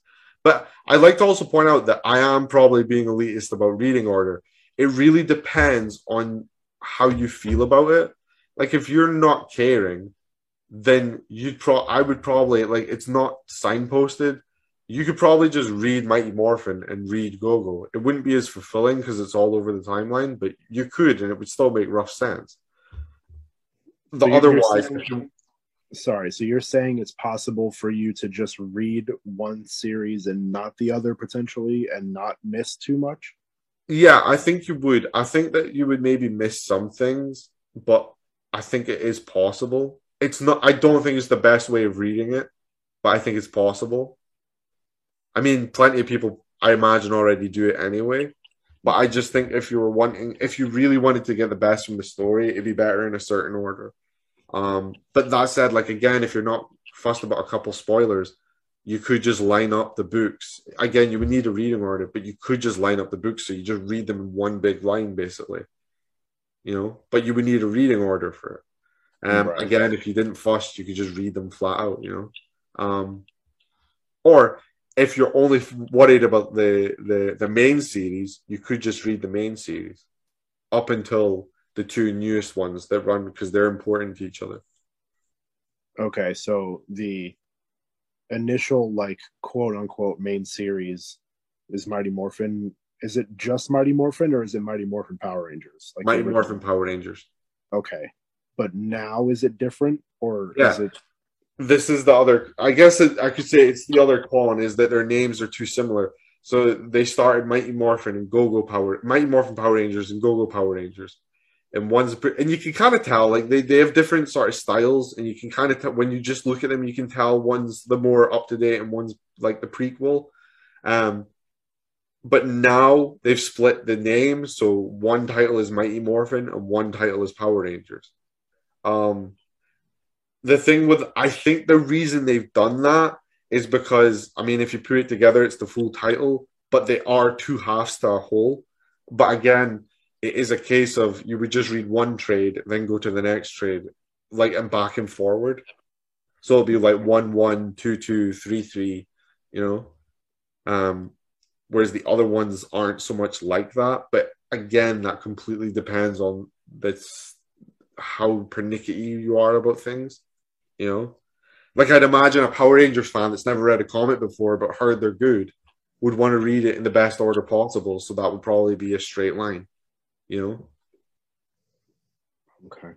But I'd like to also point out that I am probably being elitist about reading order. It really depends on how you feel about it. Like if you're not caring, then you'd pro I would probably like it's not signposted. You could probably just read Mighty Morphin and read Gogo. It wouldn't be as fulfilling because it's all over the timeline, but you could and it would still make rough sense. The so otherwise saying, sorry, so you're saying it's possible for you to just read one series and not the other potentially and not miss too much? Yeah, I think you would. I think that you would maybe miss some things, but I think it is possible it's not. I don't think it's the best way of reading it, but I think it's possible. I mean, plenty of people, I imagine, already do it anyway. But I just think if you were wanting, if you really wanted to get the best from the story, it'd be better in a certain order. Um, but that said, like again, if you're not fussed about a couple spoilers, you could just line up the books. Again, you would need a reading order, but you could just line up the books so you just read them in one big line, basically. You know, but you would need a reading order for it. Um, right. Again, if you didn't fuss, you could just read them flat out, you know. Um, or if you're only worried about the, the the main series, you could just read the main series up until the two newest ones that run because they're important to each other. Okay, so the initial like quote unquote main series is Mighty Morphin. Is it just Mighty Morphin or is it Mighty Morphin Power Rangers? Like Mighty Morphin Power Rangers. Okay but now is it different or yeah. is it this is the other i guess it, i could say it's the other con is that their names are too similar. So they started mighty morphin and go-go power mighty morphin power rangers and go-go power rangers. And one's and you can kind of tell like they, they have different sort of styles and you can kind of tell when you just look at them you can tell one's the more up to date and one's like the prequel. Um but now they've split the name so one title is mighty morphin and one title is power rangers um, the thing with I think the reason they've done that is because I mean, if you put it together, it's the full title, but they are two halves to a whole. But again, it is a case of you would just read one trade, then go to the next trade, like and back and forward. So it'll be like one, one, two, two, three, three, you know. Um, whereas the other ones aren't so much like that. But again, that completely depends on this how pernickety you are about things. You know, like I'd imagine a Power Rangers fan that's never read a comic before but heard they're good would want to read it in the best order possible. So that would probably be a straight line. You know. Okay.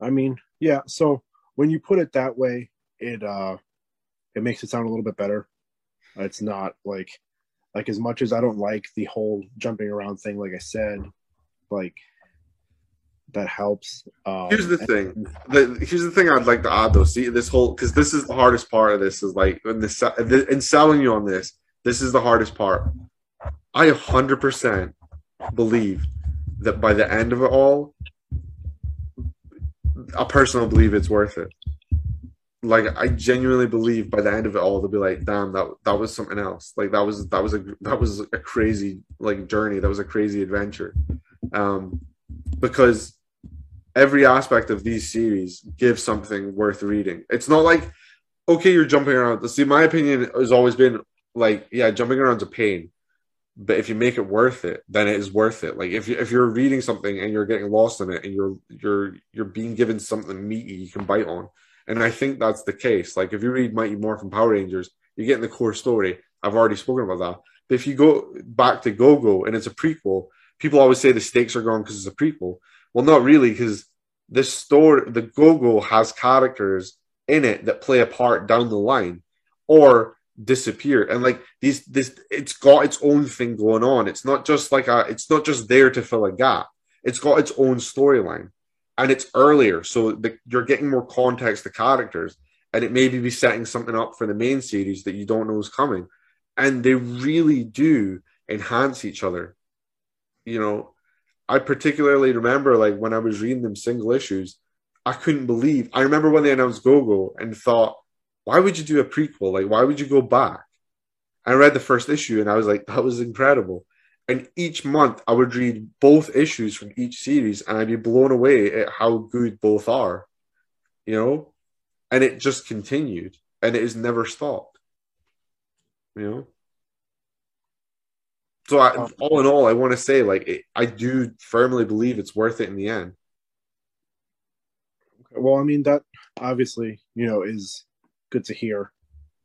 I mean, yeah. So when you put it that way, it uh, it makes it sound a little bit better. It's not like like as much as I don't like the whole jumping around thing. Like I said, like that helps. Um, here's the thing. The, here's the thing I'd like to add though. See this whole because this is the hardest part of this is like in the in selling you on this. This is the hardest part. I 100% believe that by the end of it all, I personally believe it's worth it. Like I genuinely believe by the end of it all, they'll be like, "Damn, that that was something else. Like that was that was a that was a crazy like journey. That was a crazy adventure." Um, because every aspect of these series gives something worth reading. It's not like okay, you're jumping around. See, my opinion has always been like, yeah, jumping around's a pain, but if you make it worth it, then it is worth it. Like if you if you're reading something and you're getting lost in it and you're you're you're being given something meaty you can bite on, and I think that's the case. Like if you read Mighty Morphin Power Rangers, you're getting the core story. I've already spoken about that. But if you go back to Go Go and it's a prequel, people always say the stakes are gone because it's a prequel. Well, not really, because this story, the Go-Go has characters in it that play a part down the line or disappear. And like these, this, it's got its own thing going on. It's not just like a, it's not just there to fill a gap. it's got its own storyline and it's earlier, so the, you're getting more context to characters, and it maybe be setting something up for the main series that you don't know is coming, and they really do enhance each other. You know, I particularly remember like when I was reading them single issues, I couldn't believe. I remember when they announced Go-Go and thought, why would you do a prequel? Like, why would you go back? I read the first issue and I was like, that was incredible. And each month I would read both issues from each series and I'd be blown away at how good both are, you know? And it just continued and it has never stopped, you know? So, I, all in all, I want to say, like, it, I do firmly believe it's worth it in the end. Well, I mean, that obviously, you know, is good to hear.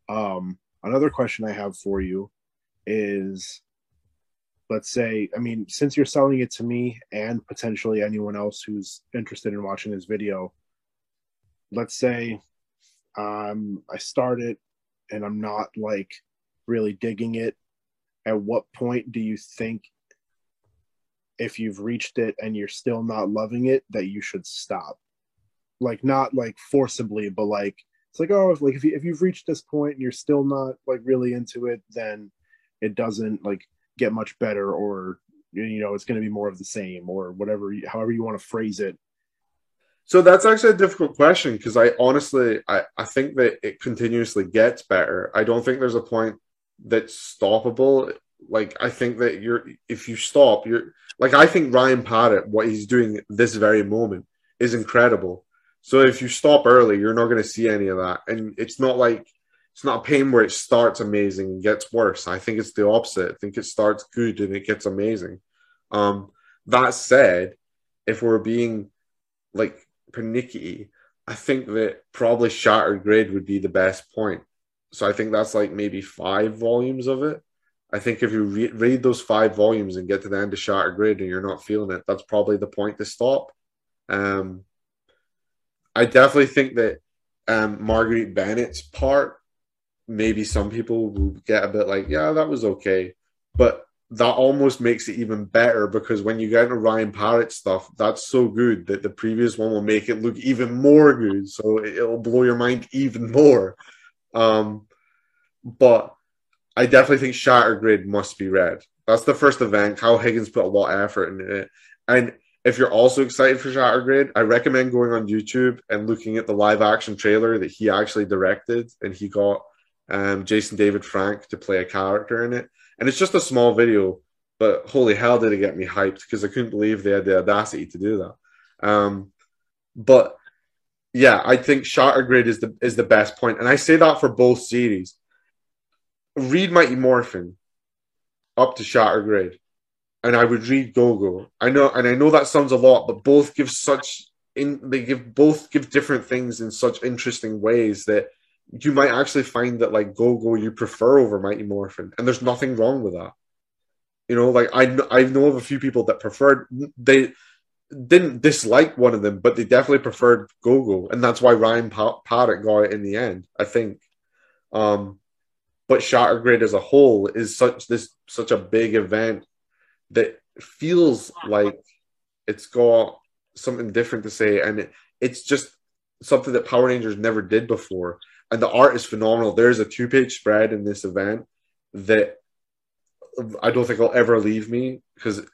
Um, another question I have for you is let's say, I mean, since you're selling it to me and potentially anyone else who's interested in watching this video, let's say um, I start it and I'm not like really digging it. At what point do you think, if you've reached it and you're still not loving it, that you should stop? Like, not like forcibly, but like, it's like, oh, if, like if, you, if you've reached this point and you're still not like really into it, then it doesn't like get much better or you know it's going to be more of the same or whatever however you want to phrase it so that's actually a difficult question because i honestly I, I think that it continuously gets better i don't think there's a point that's stoppable like i think that you're if you stop you're like i think ryan Parrott what he's doing this very moment is incredible so if you stop early you're not going to see any of that and it's not like it's not a pain where it starts amazing and gets worse. I think it's the opposite. I think it starts good and it gets amazing. Um, that said, if we're being like pernickety, I think that probably Shattered Grid would be the best point. So I think that's like maybe five volumes of it. I think if you re- read those five volumes and get to the end of Shattered Grid and you're not feeling it, that's probably the point to stop. Um, I definitely think that um, Marguerite Bennett's part maybe some people will get a bit like, yeah, that was okay. But that almost makes it even better because when you get into Ryan Parrott stuff, that's so good that the previous one will make it look even more good. So it'll blow your mind even more. Um, but I definitely think Shattered Grid must be read. That's the first event. Kyle Higgins put a lot of effort into it. And if you're also excited for Shattered Grid, I recommend going on YouTube and looking at the live action trailer that he actually directed and he got um, Jason David Frank to play a character in it. And it's just a small video, but holy hell did it get me hyped because I couldn't believe they had the audacity to do that. Um, but yeah, I think Shattered Grid is the is the best point, and I say that for both series. Read Mighty Morphin up to Shattered Grid, and I would read Go-Go. I know, and I know that sounds a lot, but both give such in they give both give different things in such interesting ways that you might actually find that like Go-Go you prefer over Mighty Morphin, and there's nothing wrong with that. You know, like I I know of a few people that preferred they didn't dislike one of them, but they definitely preferred Go-Go, and that's why Ryan Parrott got it in the end. I think. Um, but Shattered Grid as a whole is such this such a big event that feels like it's got something different to say, and it, it's just something that Power Rangers never did before and the art is phenomenal. There's a two page spread in this event that I don't think will ever leave me because,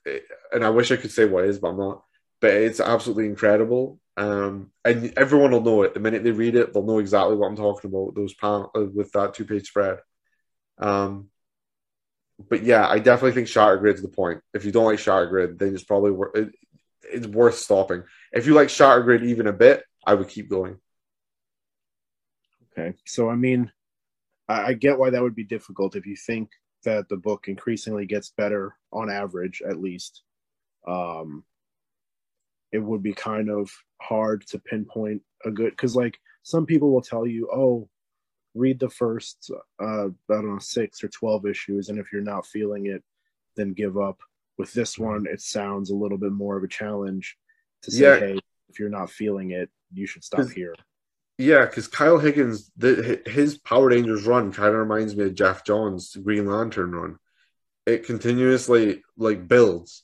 and I wish I could say what is, but I'm not. But it's absolutely incredible, um, and everyone will know it the minute they read it. They'll know exactly what I'm talking about. Those uh, with that two page spread. Um, but yeah, I definitely think Shattered Grid's the point. If you don't like Shattered Grid, then it's probably worth it, it's worth stopping. If you like Shattered Grid even a bit, I would keep going. Okay. So, I mean, I, I get why that would be difficult if you think that the book increasingly gets better on average, at least. Um, it would be kind of hard to pinpoint a good because, like, some people will tell you, "Oh, read the first, uh, I don't know, six or twelve issues, and if you're not feeling it, then give up." With this one, it sounds a little bit more of a challenge to say, yeah. "Hey, if you're not feeling it, you should stop here." Yeah, because Kyle Higgins, the, his Power Rangers run kind of reminds me of Geoff Johns' Green Lantern run. It continuously like builds,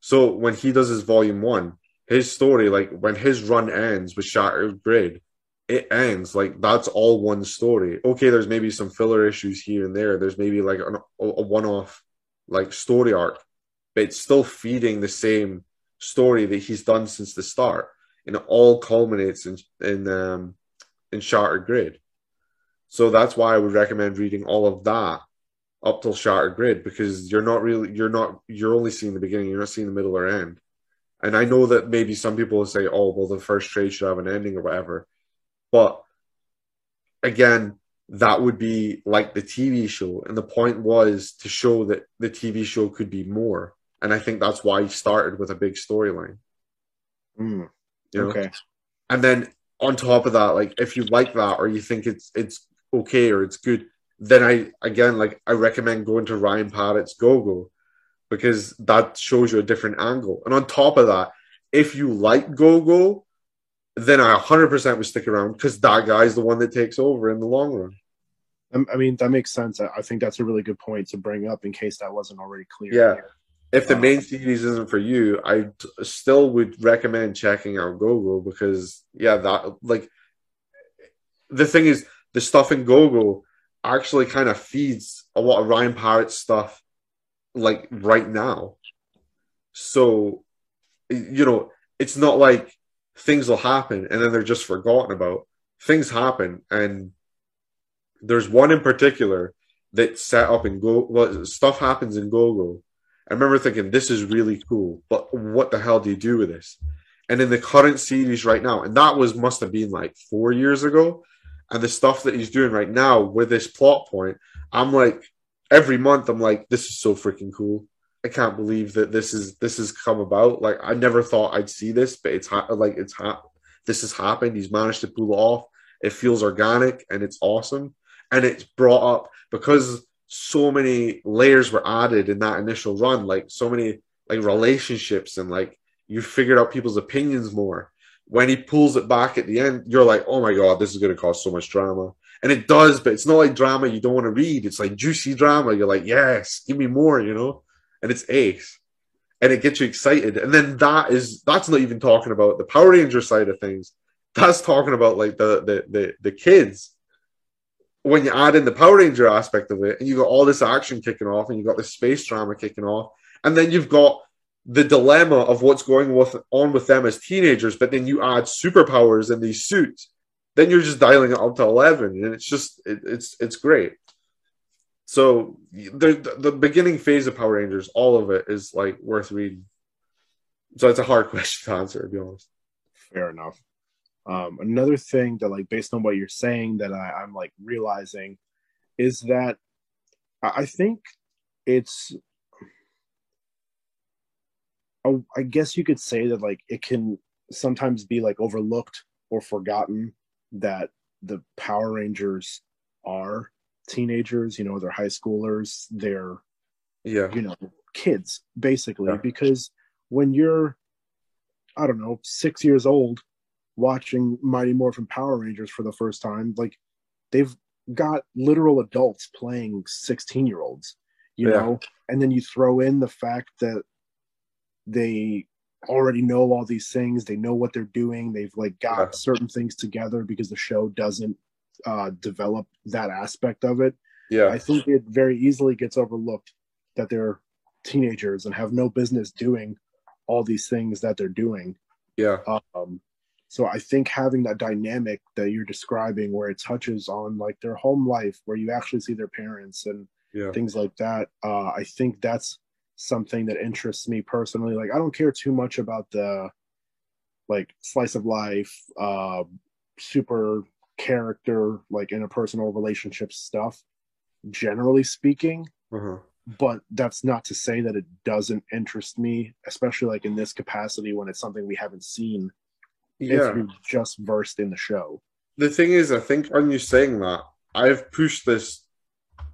So when he does his volume one, his story, like when his run ends with Shattered Grid, it ends like that's all one story. Okay, there's maybe some filler issues here and there. There's maybe like an, a one-off like story arc, but it's still feeding the same story that he's done since the start, and it all culminates in in um, in Shattered Grid. So that's why I would recommend reading all of that up till Shattered Grid because you're not really you're not you're only seeing the beginning, you're not seeing the middle or end. And I know that maybe some people will say, "Oh, well, the first trade should have an ending or whatever," but again, that would be like the TV show, and the point was to show that the TV show could be more. And I think that's why he started with a big storyline. Mm, You know? okay. And then on top of that, like if you like that or you think it's it's okay or it's good, then I again like I recommend going to Ryan Parrott's Go Go because that shows you a different angle. And on top of that, if you like Go Go, then I 100% would stick around because that guy's the one that takes over in the long run. Um, I mean, that makes sense. I think that's a really good point to bring up in case that wasn't already clear. Yeah. here. If the Uh, main series isn't for you, I t- still would recommend checking out GoGo because yeah, that like the thing is the stuff in GoGo actually kind of feeds a lot of Ryan Parrott stuff like right now. So you know, it's not like things will happen and then they're just forgotten about. Things happen and there's one in particular that set up in Go well, stuff happens in GoGo. I remember thinking this is really cool, but what the hell do you do with this? And in the current series right now, and that was must have been like four years ago, and the stuff that he's doing right now with this plot point, I'm like every month I'm like, this is so freaking cool. I can't believe that this is this has come about. Like I never thought I'd see this, but it's ha- like it's ha- this has happened. He's managed to pull it off. It feels organic and it's awesome, and it's brought up because so many layers were added in that initial run. Like so many like relationships and like you figured out people's opinions more. When he pulls it back at the end, you're like, oh my god, this is going to cause so much drama. And it does, but it's not like drama you don't want to read. It's like juicy drama. You're like, yes, give me more, you know? And it's ace. And it gets you excited. And then that is that's not even talking about the Power Ranger side of things. That's talking about like the the the, the kids. When you add in the Power Ranger aspect of it, and you got all this action kicking off, and you got the space drama kicking off, and then you've got the dilemma of what's going with on with them as teenagers, but then you add superpowers in these suits, then you're just dialing up to eleven, and it's just it, it's it's great. So the the beginning phase of Power Rangers, all of it is like worth reading. So it's a hard question to answer, to be honest. Fair enough. Um, another thing that, like, based on what you're saying, that I, I'm like realizing is that I, think it's. I, I guess you could say that like it can sometimes be like overlooked or forgotten that the Power Rangers are teenagers. You know, they're high schoolers. They're Yeah, you know kids basically Yeah. because when you're i don't know six years old watching mighty morphin power rangers for the first time like they've got literal adults playing 16 year olds you Yeah. know and then you throw in the fact that they already know all these things. They know what they're doing. They've like got Yeah. certain things together because the show doesn't uh develop that aspect of it. Yeah, I think it very easily gets overlooked that they're teenagers and have no business doing all these things that they're doing. yeah, Um, so I think having that dynamic that you're describing, where it touches on like their home life, where you actually see their parents and yeah, things like that, uh, I think that's something that interests me personally. Like I don't care too much about the like slice of life, uh, super character, like interpersonal relationship stuff. Generally speaking, uh-huh. but that's not to say that it doesn't interest me, especially like in this capacity when it's something we haven't seen yeah. if you're just versed in the show. the thing is, I think on you saying that, I've pushed this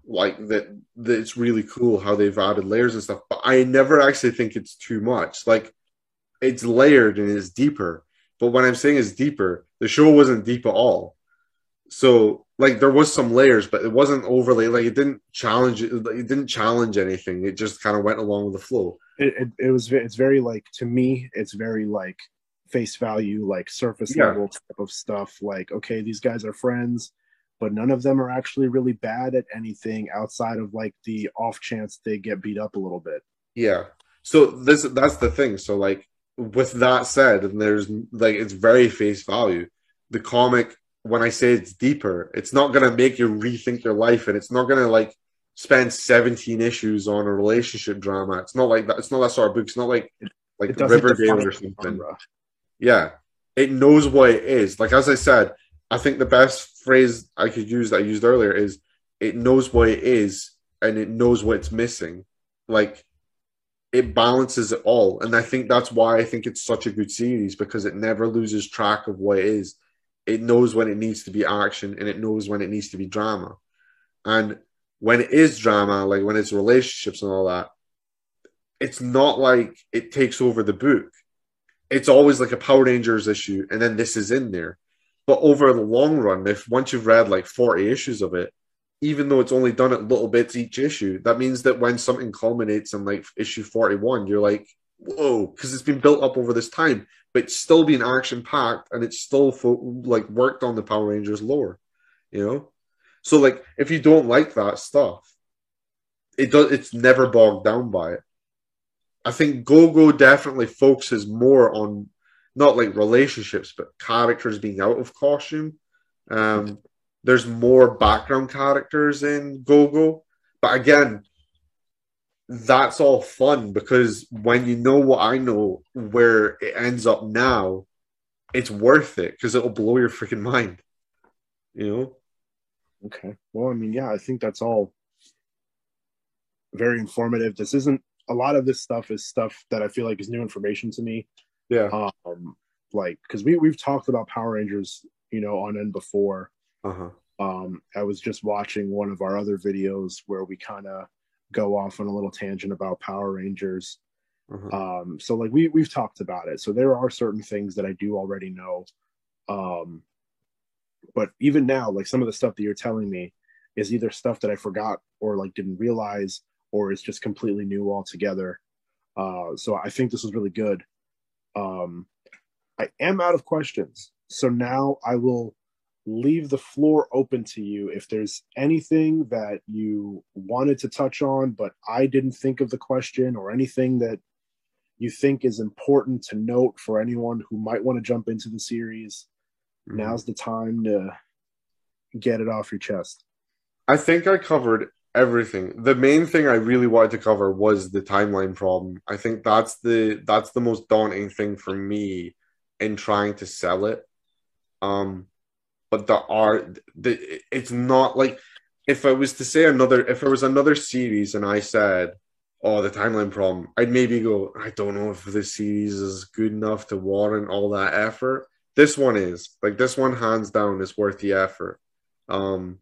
like that that it's really cool how they've added layers and stuff, but I never actually think it's too much. Like it's layered and it's deeper. But what I'm saying is deeper, the show wasn't deep at all. So like there was some layers, but it wasn't overly like it didn't challenge it. It didn't challenge anything. It just kind of went along with the flow. It, it, it was it's very like to me it's very like face value like surface Yeah. level type of stuff like okay these guys are friends but none of them are actually really bad at anything outside of like the off chance they get beat up a little bit Yeah. So this that's the thing. So like with that said, and there's like it's very face value. The comic, when I say it's deeper, it's not gonna make you rethink your life, and it's not gonna like spend 17 issues on a relationship drama. It's not like that. It's not that sort of book. It's not like like Riverdale or something. genre. Yeah. It knows what it is. Like as I said, I think the best phrase I could use that I used earlier is it knows what it is and it knows what it's missing. Like it balances it all. And I think that's why I think it's such a good series because it never loses track of what it is. It knows when it needs to be action and it knows when it needs to be drama. And when it is drama, like when it's relationships and all that, it's not like it takes over the book it's always like a Power Rangers issue, and then this is in there. But over the long run, if once you've read like 40 issues of it, even though it's only done at little bits each issue, that means that when something culminates in like issue 41, you're like, whoa, because it's been built up over this time, but it's still being action packed and it's still fo- like worked on the Power Rangers lore, you know? So, like, if you don't like that stuff, it does, it's never bogged down by it. I think Go-Go definitely focuses more on not like relationships, but characters being out of costume. Um, there's more background characters in Go-Go, but again, that's all fun because when you know what I know, where it ends up now, it's worth it because it'll blow your freaking mind. You know? Okay. Well, I mean, yeah, I think that's all very informative. This isn't a lot of this stuff is stuff that I feel like is new information to me. Yeah. Um, like because we we've talked about Power Rangers, you know, on end before. Uh huh. Um, I was just watching one of our other videos where we kind of go off on a little tangent about Power Rangers. Uh-huh. Um, so like we we've talked about it. So there are certain things that I do already know. Um, but even now, like some of the stuff that you're telling me is either stuff that I forgot or like didn't realize, or is just completely new altogether. Uh, so I think this is really good. Um, I am out of questions, so now I will leave the floor open to you if there's anything that you wanted to touch on, but I didn't think of the question or anything that you think is important to note for anyone who might want to jump into the series. Mhm. Now's the time to get it off your chest. I think I covered everything. The main thing I really wanted to cover was the timeline problem. I think that's the that's the most daunting thing for me in trying to sell it. Um, but the art, the it's not like if I was to say another if there was another series and I said, "Oh, the timeline problem," I'd maybe go, "I don't know if this series is good enough to warrant all that effort." This one is like this one, hands down, is worth the effort. Um,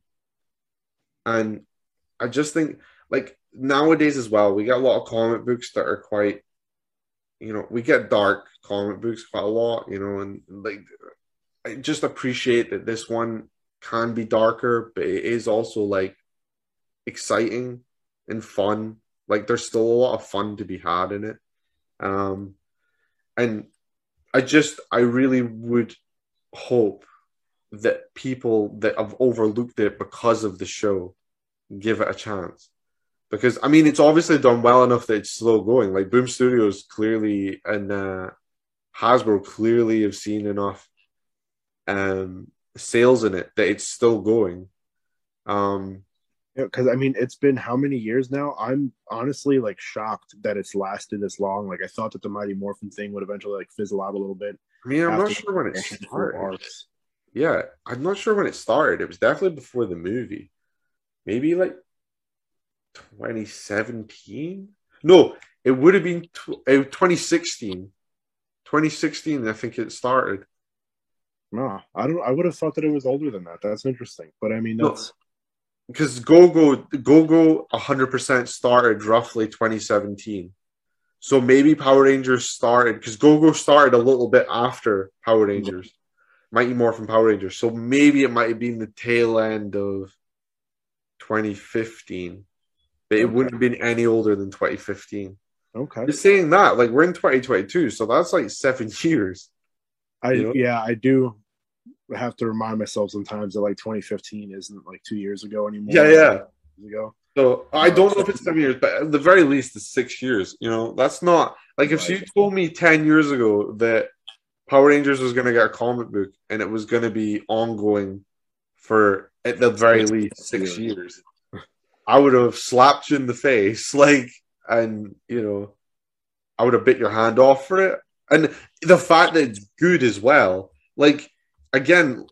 and I just think like nowadays as well, we get a lot of comic books that are quite, you know, we get dark comic books quite a lot, you know, and like I just appreciate that this one can be darker, but it is also like exciting and fun. Like there's still a lot of fun to be had in it. Um, and I just, I really would hope that people that have overlooked it because of the show give it a chance. Because I mean, it's obviously done well enough that it's slow going. Like Boom Studios clearly and uh, Hasbro clearly have seen enough um, sales in it that it's still going. Um, because I mean, it's been how many years now? I'm honestly like shocked that it's lasted this long. Like I thought that the Mighty Morphin thing would eventually like fizzle out a little bit. I mean, I'm not sure when it started. Yeah, I'm not sure when it started. It was definitely before the movie. Maybe like 2017? No, it would have been tw- uh, 2016. 2016, I think it started. No, I don't. I would have thought that it was older than that. That's interesting. But I mean, that's Because GoGo GoGo 100% started roughly 2017. So maybe Power Rangers started because GoGo started a little bit after Power Rangers. Mighty Morphin Power Rangers. So maybe it might have been the tail end of 2015, but it Okay. wouldn't have been any older than 2015. Okay. Just saying that, like we're in 2022, so that's like seven years. I you know? yeah, I do have to remind myself sometimes that like 2015 isn't like two years ago anymore. Yeah, yeah. Ago. So I don't know if it's seven years, but at the very least, it's six years. You know, that's not like if you told me 10 years ago that Power Rangers was going to get a comic book and it was going to be ongoing for at the very least six years. years, I would have slapped you in the face, like, and you know, I would have bit your hand off for it. And the fact that it's good as well, like, again,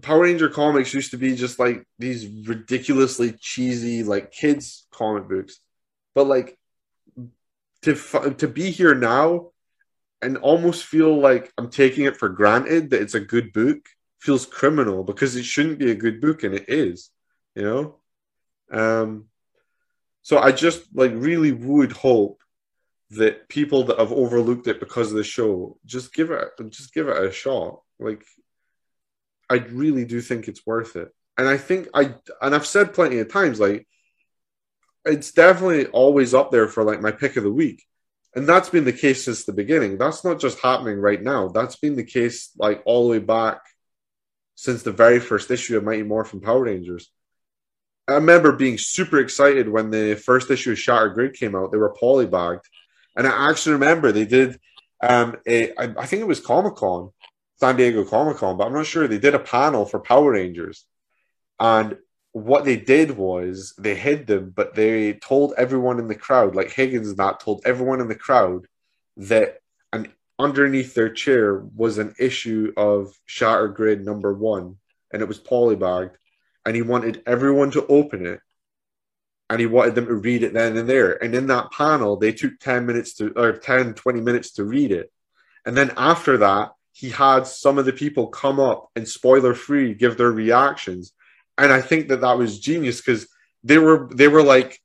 Power Ranger comics used to be just like these ridiculously cheesy, like kids comic books, but like to to be here now and almost feel like I'm taking it for granted that it's a good book feels criminal because it shouldn't be a good book and it is, you know. Um, so I just like really would hope that people that have overlooked it because of the show just give it just give it a shot. Like I really do think it's worth it. And I think I and I've said plenty of times like it's definitely always up there for like my pick of the week. And that's been the case since the beginning. That's not just happening right now. That's been the case like all the way back since the very first issue of Mighty Morphin Power Rangers. I remember being super excited when the first issue of Shattered Grid came out. They were polybagged. And I actually remember they did um a I, I think it was Comic Con, San Diego Comic Con, but I'm not sure. They did a panel for Power Rangers. And what they did was they hid them, but they told everyone in the crowd, like Higgins and that told everyone in the crowd that and underneath their chair was an issue of Shattered Grid number one, and it was polybagged, and he wanted everyone to open it, and he wanted them to read it then and there. And in that panel, they took 10 minutes to or 10, 20 minutes to read it. And then after that, he had some of the people come up and spoiler free give their reactions and I think that that was genius because they were they were like,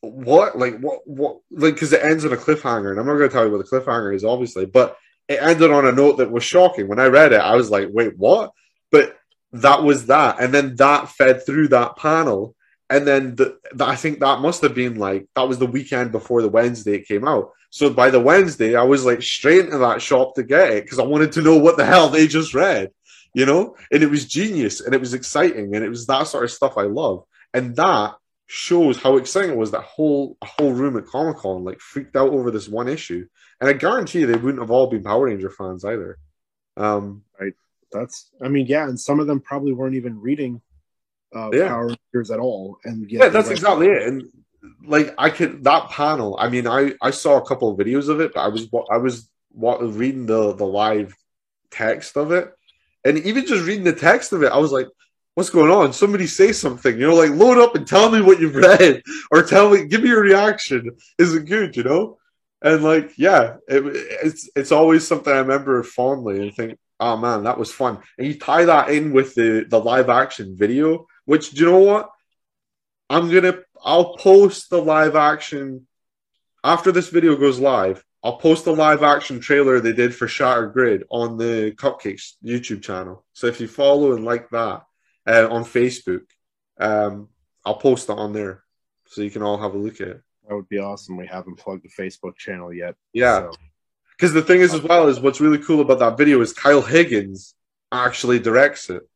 what like what what like because it ends on a cliffhanger, and I'm not going to tell you what the cliffhanger is, obviously, but it ended on a note that was shocking. When I read it, I was like, wait, what? But that was that, and then that fed through that panel, and then the, the I think that must have been like that was the weekend before the Wednesday it came out. So by the Wednesday, I was like straight into that shop to get it because I wanted to know what the hell they just read you know and it was genius and it was exciting and it was that sort of stuff i love and that shows how exciting it was that whole whole room at comic-con like freaked out over this one issue. And i guarantee you they wouldn't have all been power ranger fans either. Um That's I mean, yeah, and some of them probably weren't even reading uh Yeah. Power Rangers at all. And yeah that's exactly it. And like i could that panel i mean i i saw a couple of videos of it but i was wa- i was wa- reading the the live text of it. And even just reading the text of it i was like what's going on? Somebody say something. You know like load up and tell me what you've read. Or tell me give me your reaction. Is it good you know? And like yeah it, it's it's always something i remember fondly and think oh man that was fun. And you tie that in with the the live action video which do you know what? I'm gonna i'll post the live action after this video goes live. I'll post the live action trailer they did for Shattered Grid on the Cupcakes YouTube channel. So if you follow and like that uh, on Facebook, um, I'll post that on there so you can all have a look at it. That would be awesome. We haven't plugged the Facebook channel yet. Yeah, so- because the thing is, as well, is what's really cool about that video is Kyle Higgins actually directs it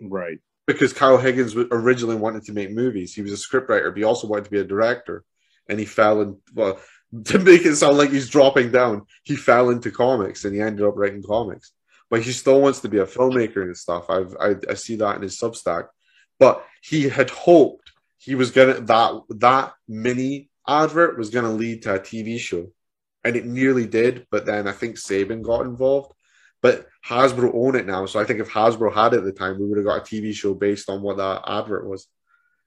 right. because Kyle Higgins originally wanted to make movies. He was a scriptwriter, but he also wanted to be a director, and he fell in. Well, to make it sound like he's dropping down, he fell into comics and he ended up writing comics. But he still wants to be a filmmaker and stuff. I've, I I see that in his Substack. But he had hoped he was gonna that that mini advert was gonna lead to a TV show, and it nearly did. But then I think Saban got involved. But Hasbro own it now, so I think if Hasbro had it at the time, we would have got a TV show based on what that advert was.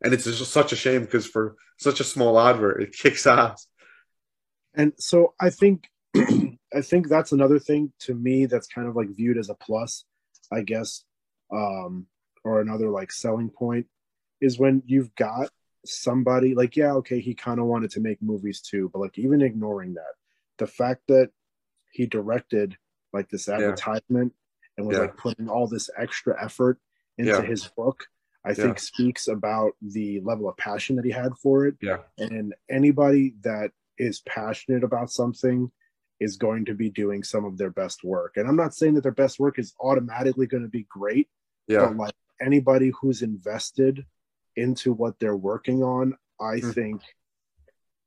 And it's just such a shame because for such a small advert, it kicks ass. And so I think I think that's another thing to me that's kind of like viewed as a plus, I guess, um, or another like selling point is when you've got somebody like, yeah, okay, he kind of wanted to make movies too, but like even ignoring that, the fact that he directed like this advertisement and was Yeah. like putting all this extra effort into Yeah. his book, I Yeah. think speaks about the level of passion that he had for it. Yeah. And anybody that is passionate about something is going to be doing some of their best work. And I'm not saying that their best work is automatically going to be great, Yeah. but like anybody who's invested into what they're working on, I Mhm. think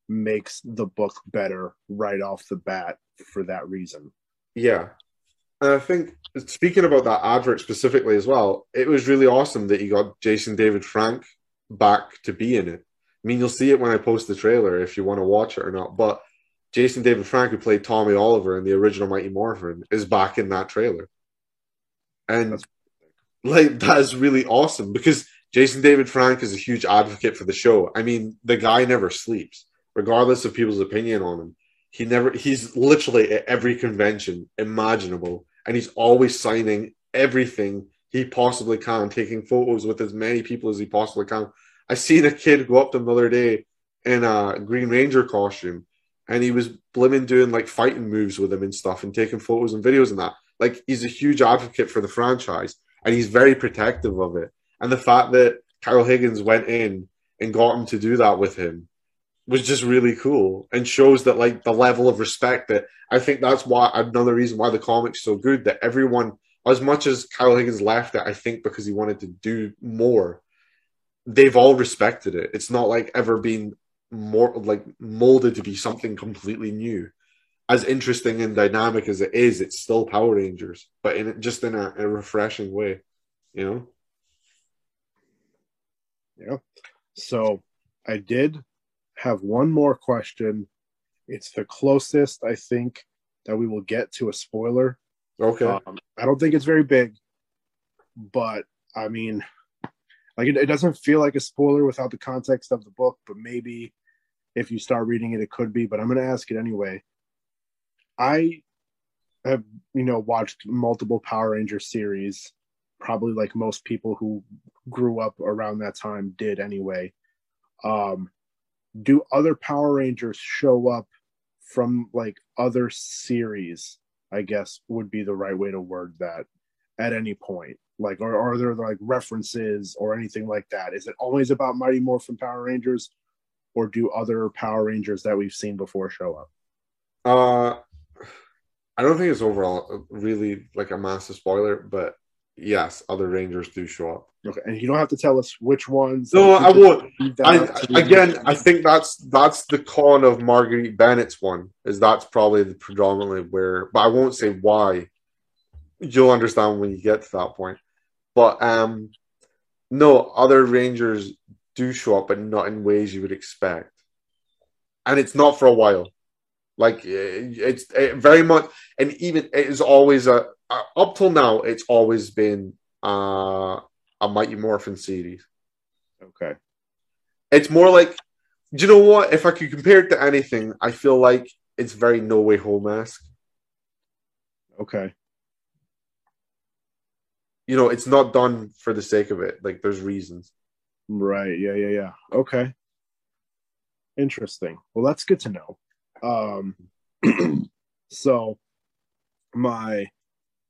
makes the book better right off the bat for that reason. Yeah. And I think speaking about that advert specifically as well, it was really awesome that you got Jason David Frank back to be in it. I mean, you'll see it when I post the trailer if you want to watch it or not. But Jason David Frank, who played Tommy Oliver in the original Mighty Morphin, is back in that trailer. And That's- like that is really awesome because Jason David Frank is a huge advocate for the show. I mean, the guy never sleeps, regardless of people's opinion on him. He never he's literally at every convention imaginable and he's always signing everything he possibly can, taking photos with as many people as he possibly can. I seen a kid go up to him the other day in a Green Ranger costume and he was blimmin' doing like fighting moves with him and stuff and taking photos and videos and that. Like he's a huge advocate for the franchise and he's very protective of it. And the fact that Kyle Higgins went in and got him to do that with him was just really cool and shows that like the level of respect that I think that's why another reason why the comic's so good that everyone as much as Kyle Higgins left it, I think because he wanted to do more, they've all respected it. It's not like ever been more like molded to be something completely new. As interesting and dynamic as it is, it's still Power Rangers, but in just in a, a refreshing way, you know. Yeah. So I did have one more question. It's the closest I think that we will get to a spoiler. Okay. Um, I don't think it's very big, but I mean, like it, it doesn't feel like a spoiler without the context of the book, but maybe if you start reading it, it could be. But I'm going to ask it anyway. I have, you know, watched multiple Power Ranger series, probably like most people who grew up around that time did anyway. Um, do other Power Rangers show up from like other series? I guess would be the right way to word that at any point. Like, are there like references or anything like that? Is it always about Mighty Morphin Power Rangers, or do other Power Rangers that we've seen before show up? Uh, I don't think it's overall really like a massive spoiler, but yes, other Rangers do show up. Okay, and you don't have to tell us which ones. No, I won't. I, up to the again. I think that's that's the con of Marguerite Bennett's one. Is that's probably the predominantly where, but I won't say why. You'll understand when you get to that point. But um, no, other Rangers do show up, but not in ways you would expect, and it's not for a while. Like eh, it's it very much, and even it is always a uh, up till now. It's always been uh, a Mighty Morphin series. okay. It's more like, do you know what? If I could compare it to anything, I feel like it's very No Way Home esque. Okay. You know, it's not done for the sake of it. Like, there's reasons. Right. Yeah. Yeah. Yeah. Okay. Interesting. Well, that's good to know. Um, so, my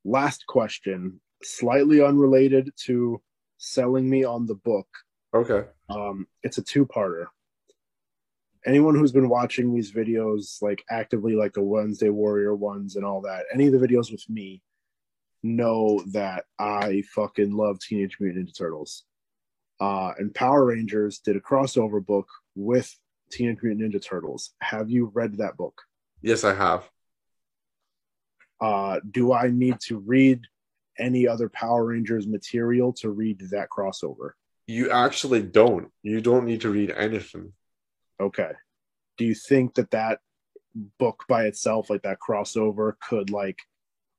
last question, slightly unrelated to selling me on the book. Okay. Um, it's a two-parter. Anyone who's been watching these videos, like actively, like the Wednesday Warrior ones and all that, any of the videos with me, know that I fucking love Teenage Mutant Ninja Turtles. Uh, and Power Rangers did a crossover book with Teenage Mutant Ninja Turtles. Have you read that book? Yes, I have. Uh, do I need to read any other Power Rangers material to read that crossover? You actually don't. You don't need to read anything. Okay. Do you think that that book by itself, like that crossover, could like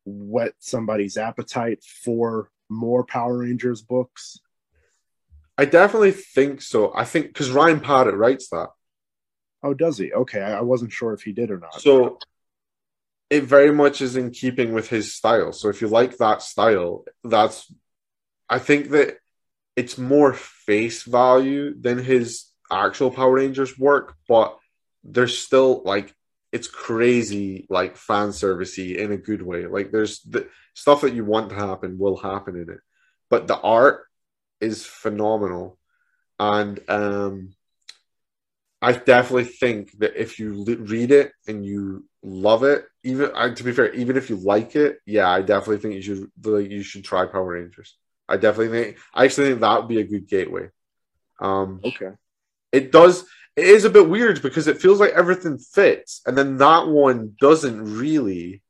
whet somebody's appetite for more Power Rangers books? I definitely think so. I think because Ryan Parrott writes that. Oh, does he? Okay, I, I wasn't sure if he did or not. So it very much is in keeping with his style. So if you like that style, that's I think that it's more face value than his actual Power Rangers work, but there's still like it's crazy like fan servicey in a good way. Like there's the stuff that you want to happen will happen in it, but the art is phenomenal, and um, I definitely think that if you read it and you love it, even to be fair, even if you like it, yeah, I definitely think you should like, you should try Power Rangers. I definitely think I actually think that would be a good gateway. Um, okay, it does it is a bit weird because it feels like everything fits, and then that one doesn't really,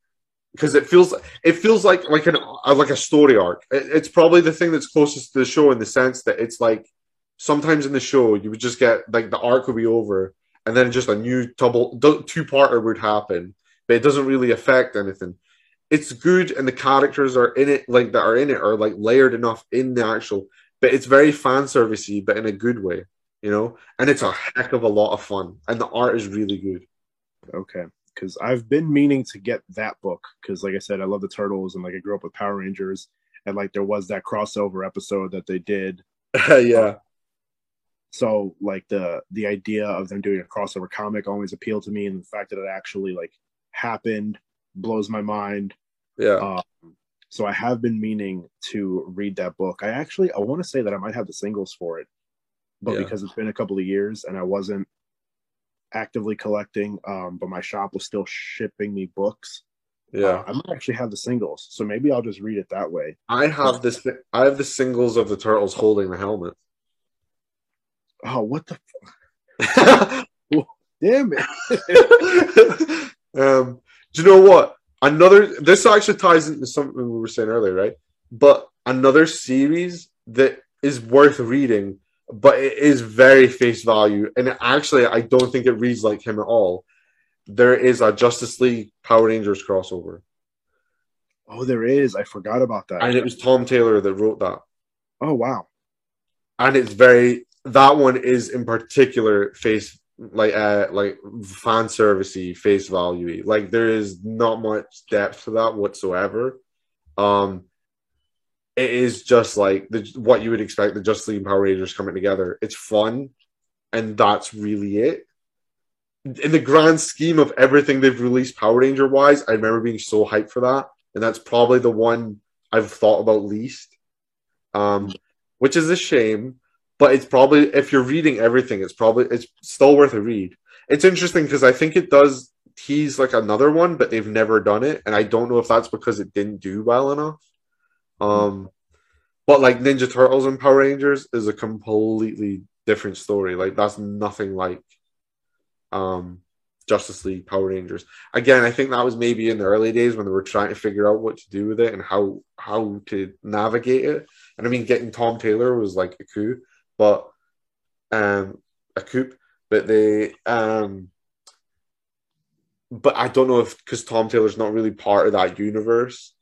because it feels it feels like like an uh, like a story arc. It, it's probably the thing that's closest to the show in the sense that it's like sometimes in the show you would just get like the arc would be over, and then just a new double two parter would happen, but it doesn't really affect anything. It's good, and the characters are in it like that are in it are like layered enough in the actual, but it's very fan servicey, but in a good way you know, and it's a heck of a lot of fun, and the art is really good. Okay, because I've been meaning to get that book because, like I said, I love the turtles, and like I grew up with Power Rangers, and like there was that crossover episode that they did. yeah. So like the the idea of them doing a crossover comic always appealed to me, and the fact that it actually like happened blows my mind. Yeah. Um, so I have been meaning to read that book. I actually I want to say that I might have the singles for it but yeah. because it's been a couple of years and I wasn't actively collecting, um, but my shop was still shipping me books. Yeah, uh, I might actually have the singles, so maybe I'll just read it that way. I have this. I have the singles of the turtles holding the helmet. Oh, what the? F- Damn it! um, do you know what? Another. This actually ties into something we were saying earlier, right? But another series that is worth reading but it is very face value. And actually, I don't think it reads like him at all. There is a Justice League Power Rangers crossover. Oh, there is. I forgot about that. And it was Tom Taylor that wrote that. Oh, wow. And it's very that one is in particular face like uh like fan servicey face value like there is not much depth to that whatsoever um it is just like the, what you would expect the Justice League and Power Rangers coming together. It's fun, and that's really it. In the grand scheme of everything they've released Power Ranger wise, I remember being so hyped for that, and that's probably the one I've thought about least. Um, which is a shame, but it's probably if you're reading everything, it's probably it's still worth a read. It's interesting because I think it does tease like another one, but they've never done it, and I don't know if that's because it didn't do well enough um, but like Ninja Turtles and Power Rangers is a completely different story. Like that's nothing like um, Justice League, Power Rangers. Again, I think that was maybe in the early days when they were trying to figure out what to do with it and how how to navigate it. And I mean, getting Tom Taylor was like a coup, but um, a coup. But they um, but I don't know if because Tom Taylor's not really part of that universe,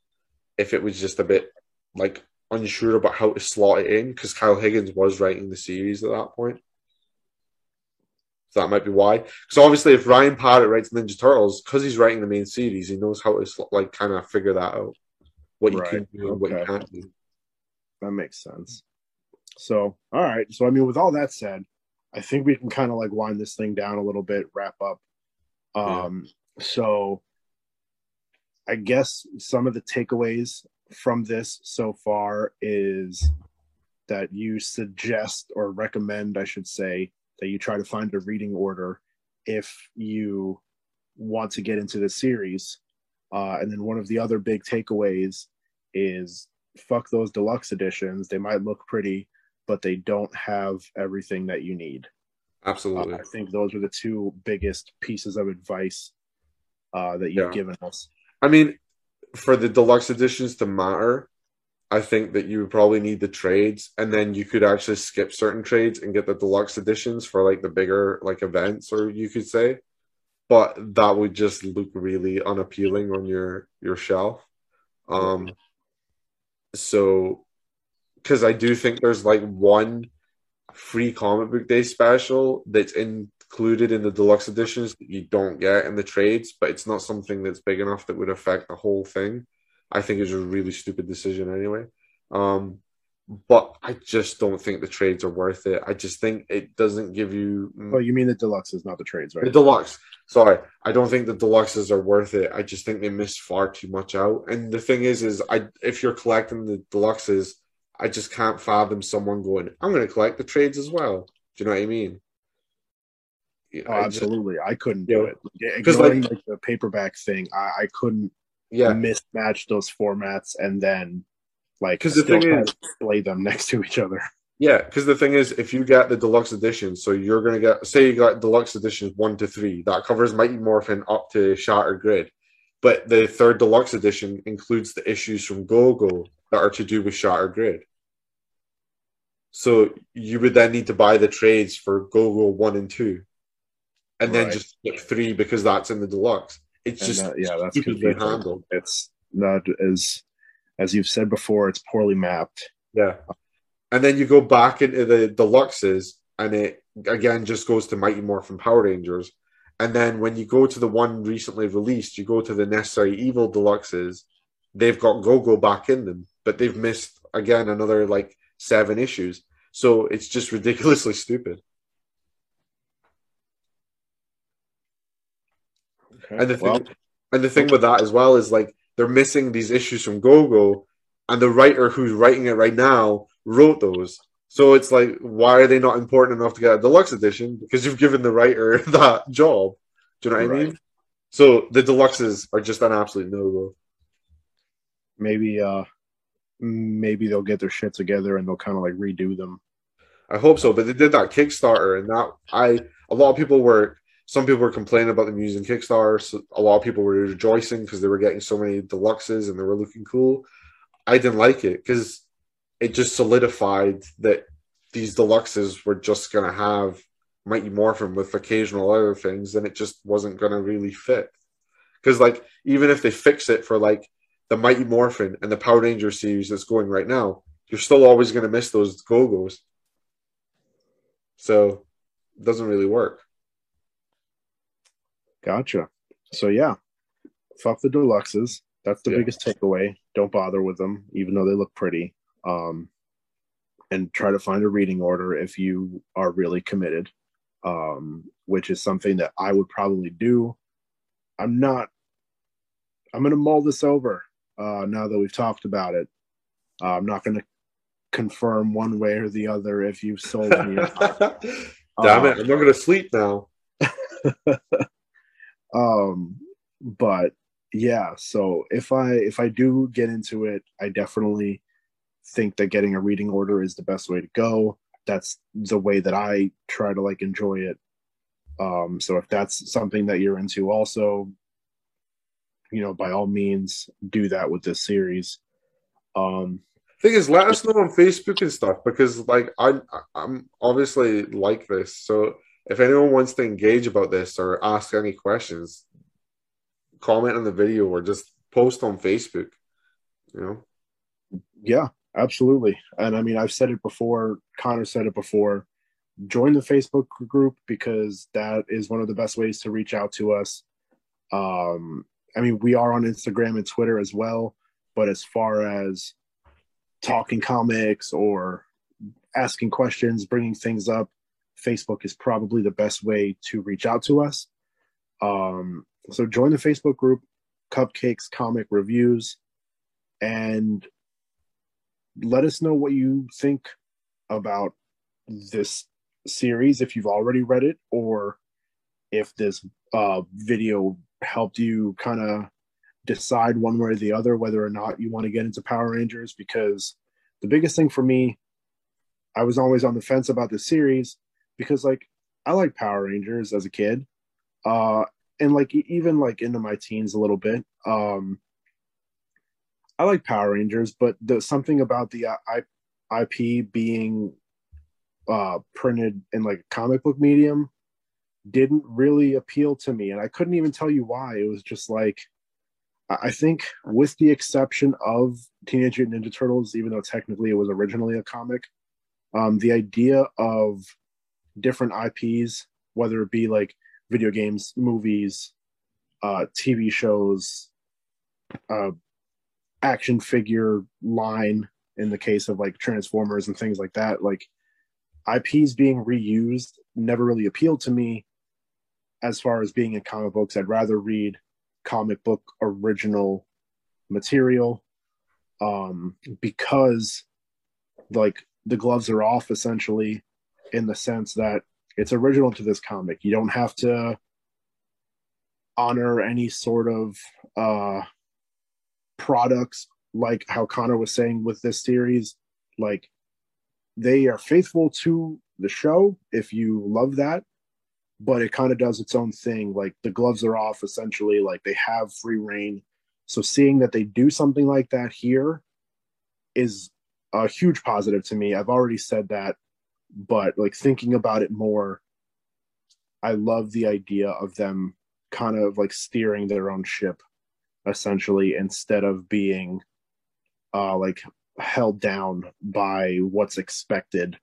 if it was just a bit like unsure about how to slot it in because Kyle Higgins was writing the series at that point. So that might be why. Because obviously, if Ryan Parrott writes Ninja Turtles, because he's writing the main series, he knows how to like kind of figure that out, what you right. can do and what you can't do. That makes sense. So, all right. So, I mean, with all that said, I think we can kind of like wind this thing down a little bit, wrap up. Um, yeah. so I guess some of the takeaways from this so far is that you suggest or recommend, I should say, that you try to find a reading order if you want to get into the series. Uh, and then one of the other big takeaways is fuck those deluxe editions. They might look pretty, but they don't have everything that you need. Absolutely. Uh, I think those are the two biggest pieces of advice uh, that you've yeah. given us. I mean, for the deluxe editions to matter, I think that you would probably need the trades, and then you could actually skip certain trades and get the deluxe editions for like the bigger like events, or you could say. But that would just look really unappealing on your your shelf. Um, so because I do think there's like one free comic book day special that's in included in the deluxe editions that you don't get in the trades, but it's not something that's big enough that would affect the whole thing. I think it's a really stupid decision anyway. Um, but I just don't think the trades are worth it. I just think it doesn't give you. Oh, you mean the deluxe is not the trades, right? The deluxe. sorry, I don't think the deluxes are worth it. I just think they missed far too much out. And the thing is, is I if you're collecting the deluxes, I just can't fathom someone going, I'm going to collect the trades as well. Do you know what I mean? Oh, absolutely, I couldn't do it. Because like, like, the paperback thing, I, I couldn't yeah mismatch those formats and then like because the thing is play them next to each other. Yeah, because the thing is, if you get the deluxe edition, so you're gonna get say you got deluxe editions one to three, that covers Mighty Morphin up to Shattered Grid, but the third deluxe edition includes the issues from GoGo that are to do with Shattered Grid. So you would then need to buy the trades for GoGo one and two, and right. then just get three because that's in the deluxe. It's and just that, yeah, that's stupidly handled. It's not as as you've said before, it's poorly mapped. Yeah, and then you go back into the deluxes, and it again just goes to Mighty Morphin Power Rangers. And then when you go to the one recently released, you go to the Necessary Evil deluxes. They've got Go Go back in them, but they've missed again another like seven issues. So it's just ridiculously stupid. Okay. And the thing, well, and the thing with that as well is like they're missing these issues from Go Go, and the writer who's writing it right now wrote those. So it's like, why are they not important enough to get a deluxe edition? Because you've given the writer that job. Do you know what right. I mean? So the deluxes are just an absolute no go. Maybe, uh, maybe they'll get their shit together and they'll kind of like redo them. I hope so, but they did that Kickstarter, and that I a lot of people were some people were complaining about them using Kickstarter. So a lot of people were rejoicing because they were getting so many deluxes and they were looking cool. I didn't like it because it just solidified that these deluxes were just going to have Mighty Morphin with occasional other things, and it just wasn't going to really fit. Because like even if they fix it for like the Mighty Morphin and the Power Ranger series that's going right now, you're still always going to miss those Go-Go's. So it doesn't really work. Gotcha. So yeah, fuck the deluxes. That's the yeah. biggest takeaway. Don't bother with them, even though they look pretty. Um, and try to find a reading order if you are really committed, um, which is something that I would probably do. I'm not. I'm going to mull this over uh, now that we've talked about it. Uh, I'm not going to confirm one way or the other if you've sold me. Damn it! I'm not going to sleep now. um but yeah so if i if i do get into it i definitely think that getting a reading order is the best way to go. That's the way that i try to like enjoy it. Um so if that's something that you're into also you know by all means do that with this series. Um thing is let us know on facebook and stuff because like i i'm obviously like this. So if anyone wants to engage about this or ask any questions, comment on the video or just post on Facebook. You know? Yeah, absolutely. And I mean, I've said it before. Connor said it before. Join the Facebook group because that is one of the best ways to reach out to us. Um, I mean, we are on Instagram and Twitter as well. But as far as talking comics or asking questions, bringing things up, Facebook is probably the best way to reach out to us. Um, so join the Facebook group, Cupcakes Comic Reviews, and let us know what you think about this series if you've already read it or if this uh, video helped you kind of decide one way or the other whether or not you want to get into Power Rangers because the biggest thing for me I was always on the fence about the series because like I like Power Rangers as a kid, uh, and like even like into my teens a little bit. Um, I like Power Rangers, but there's something about the uh, IP being uh, printed in like a comic book medium didn't really appeal to me, and I couldn't even tell you why. It was just like I think, with the exception of Teenage Mutant Ninja Turtles, even though technically it was originally a comic, um, the idea of different IPs, whether it be like video games, movies, uh, TV shows, uh, action figure line in the case of like Transformers and things like that. Like IPs being reused never really appealed to me. as far as being in comic books, I'd rather read comic book original material um, because like the gloves are off essentially in the sense that it's original to this comic. You don't have to honor any sort of uh, products like how Connor was saying with this series. Like they are faithful to the show if you love that, but it kind of does its own thing. Like the gloves are off essentially, like they have free reign. So seeing that they do something like that here is a huge positive to me. I've already said that, but like thinking about it more, I love the idea of them kind of like steering their own ship essentially instead of being uh like held down by what's expected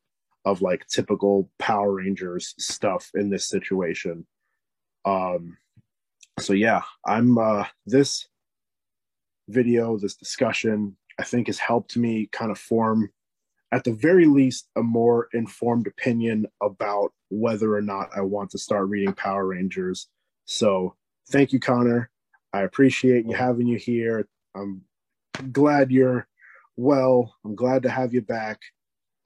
of like typical Power Rangers stuff in this situation. Um so yeah, I'm uh this video, this discussion, I think has helped me kind of form at the very least a more informed opinion about whether or not I want to start reading Power Rangers. So thank you, Connor. I appreciate you having you here. I'm glad you're well. I'm glad to have you back.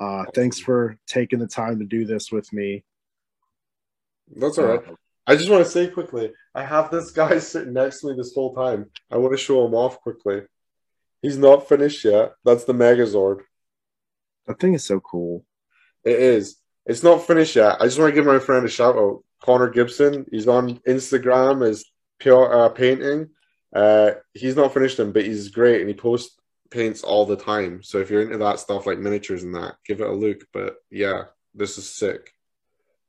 Uh, thanks for taking the time to do this with me. That's all right. I just want to say quickly, I have this guy sitting next to me this whole time. I want to show him off quickly. He's not finished yet. That's the Megazord. That thing is so cool. It is. It's not finished yet. I just want to give my friend a shout out. Connor Gibson. He's on Instagram as pure uh, painting. Uh, he's not finished them, but he's great and he posts paints all the time. So if you're into that stuff like miniatures and that, give it a look. But yeah, this is sick.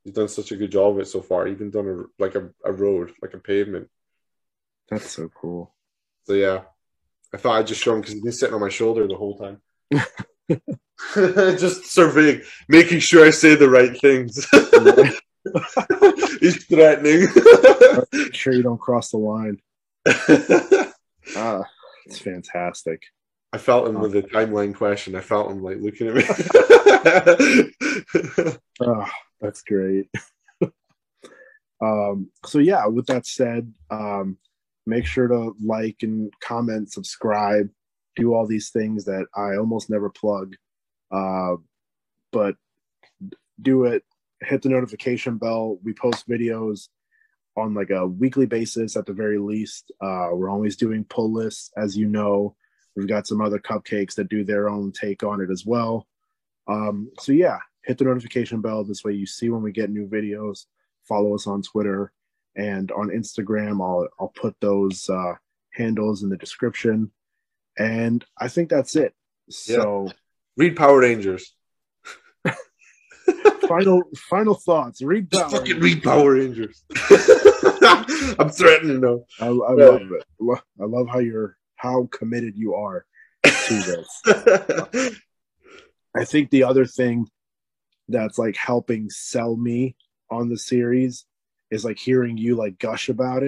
He's done such a good job of it so far. Even done a, like a, a road, like a pavement. That's so cool. So yeah, I thought I'd just show him because he's been sitting on my shoulder the whole time. just surveying, making sure I say the right things. he's threatening. Make sure you don't cross the line. ah, it's fantastic. I felt him with the timeline question. I felt him like looking at me. oh, that's great. um, so yeah, with that said, um, make sure to like and comment, subscribe, do all these things that I almost never plug. Uh, but do it. Hit the notification bell. We post videos on like a weekly basis at the very least. Uh, we're always doing pull lists, as you know. We've got some other cupcakes that do their own take on it as well. Um, so yeah, hit the notification bell. This way you see when we get new videos. Follow us on Twitter and on Instagram. I'll I'll put those uh, handles in the description. And I think that's it. So yeah. read Power Rangers. final final thoughts. Read Power Just fucking read Power Rangers. I'm threatening though. I, I love it. I love how you're how committed you are to this. I think the other thing that's like helping sell me on the series is like hearing you like gush about it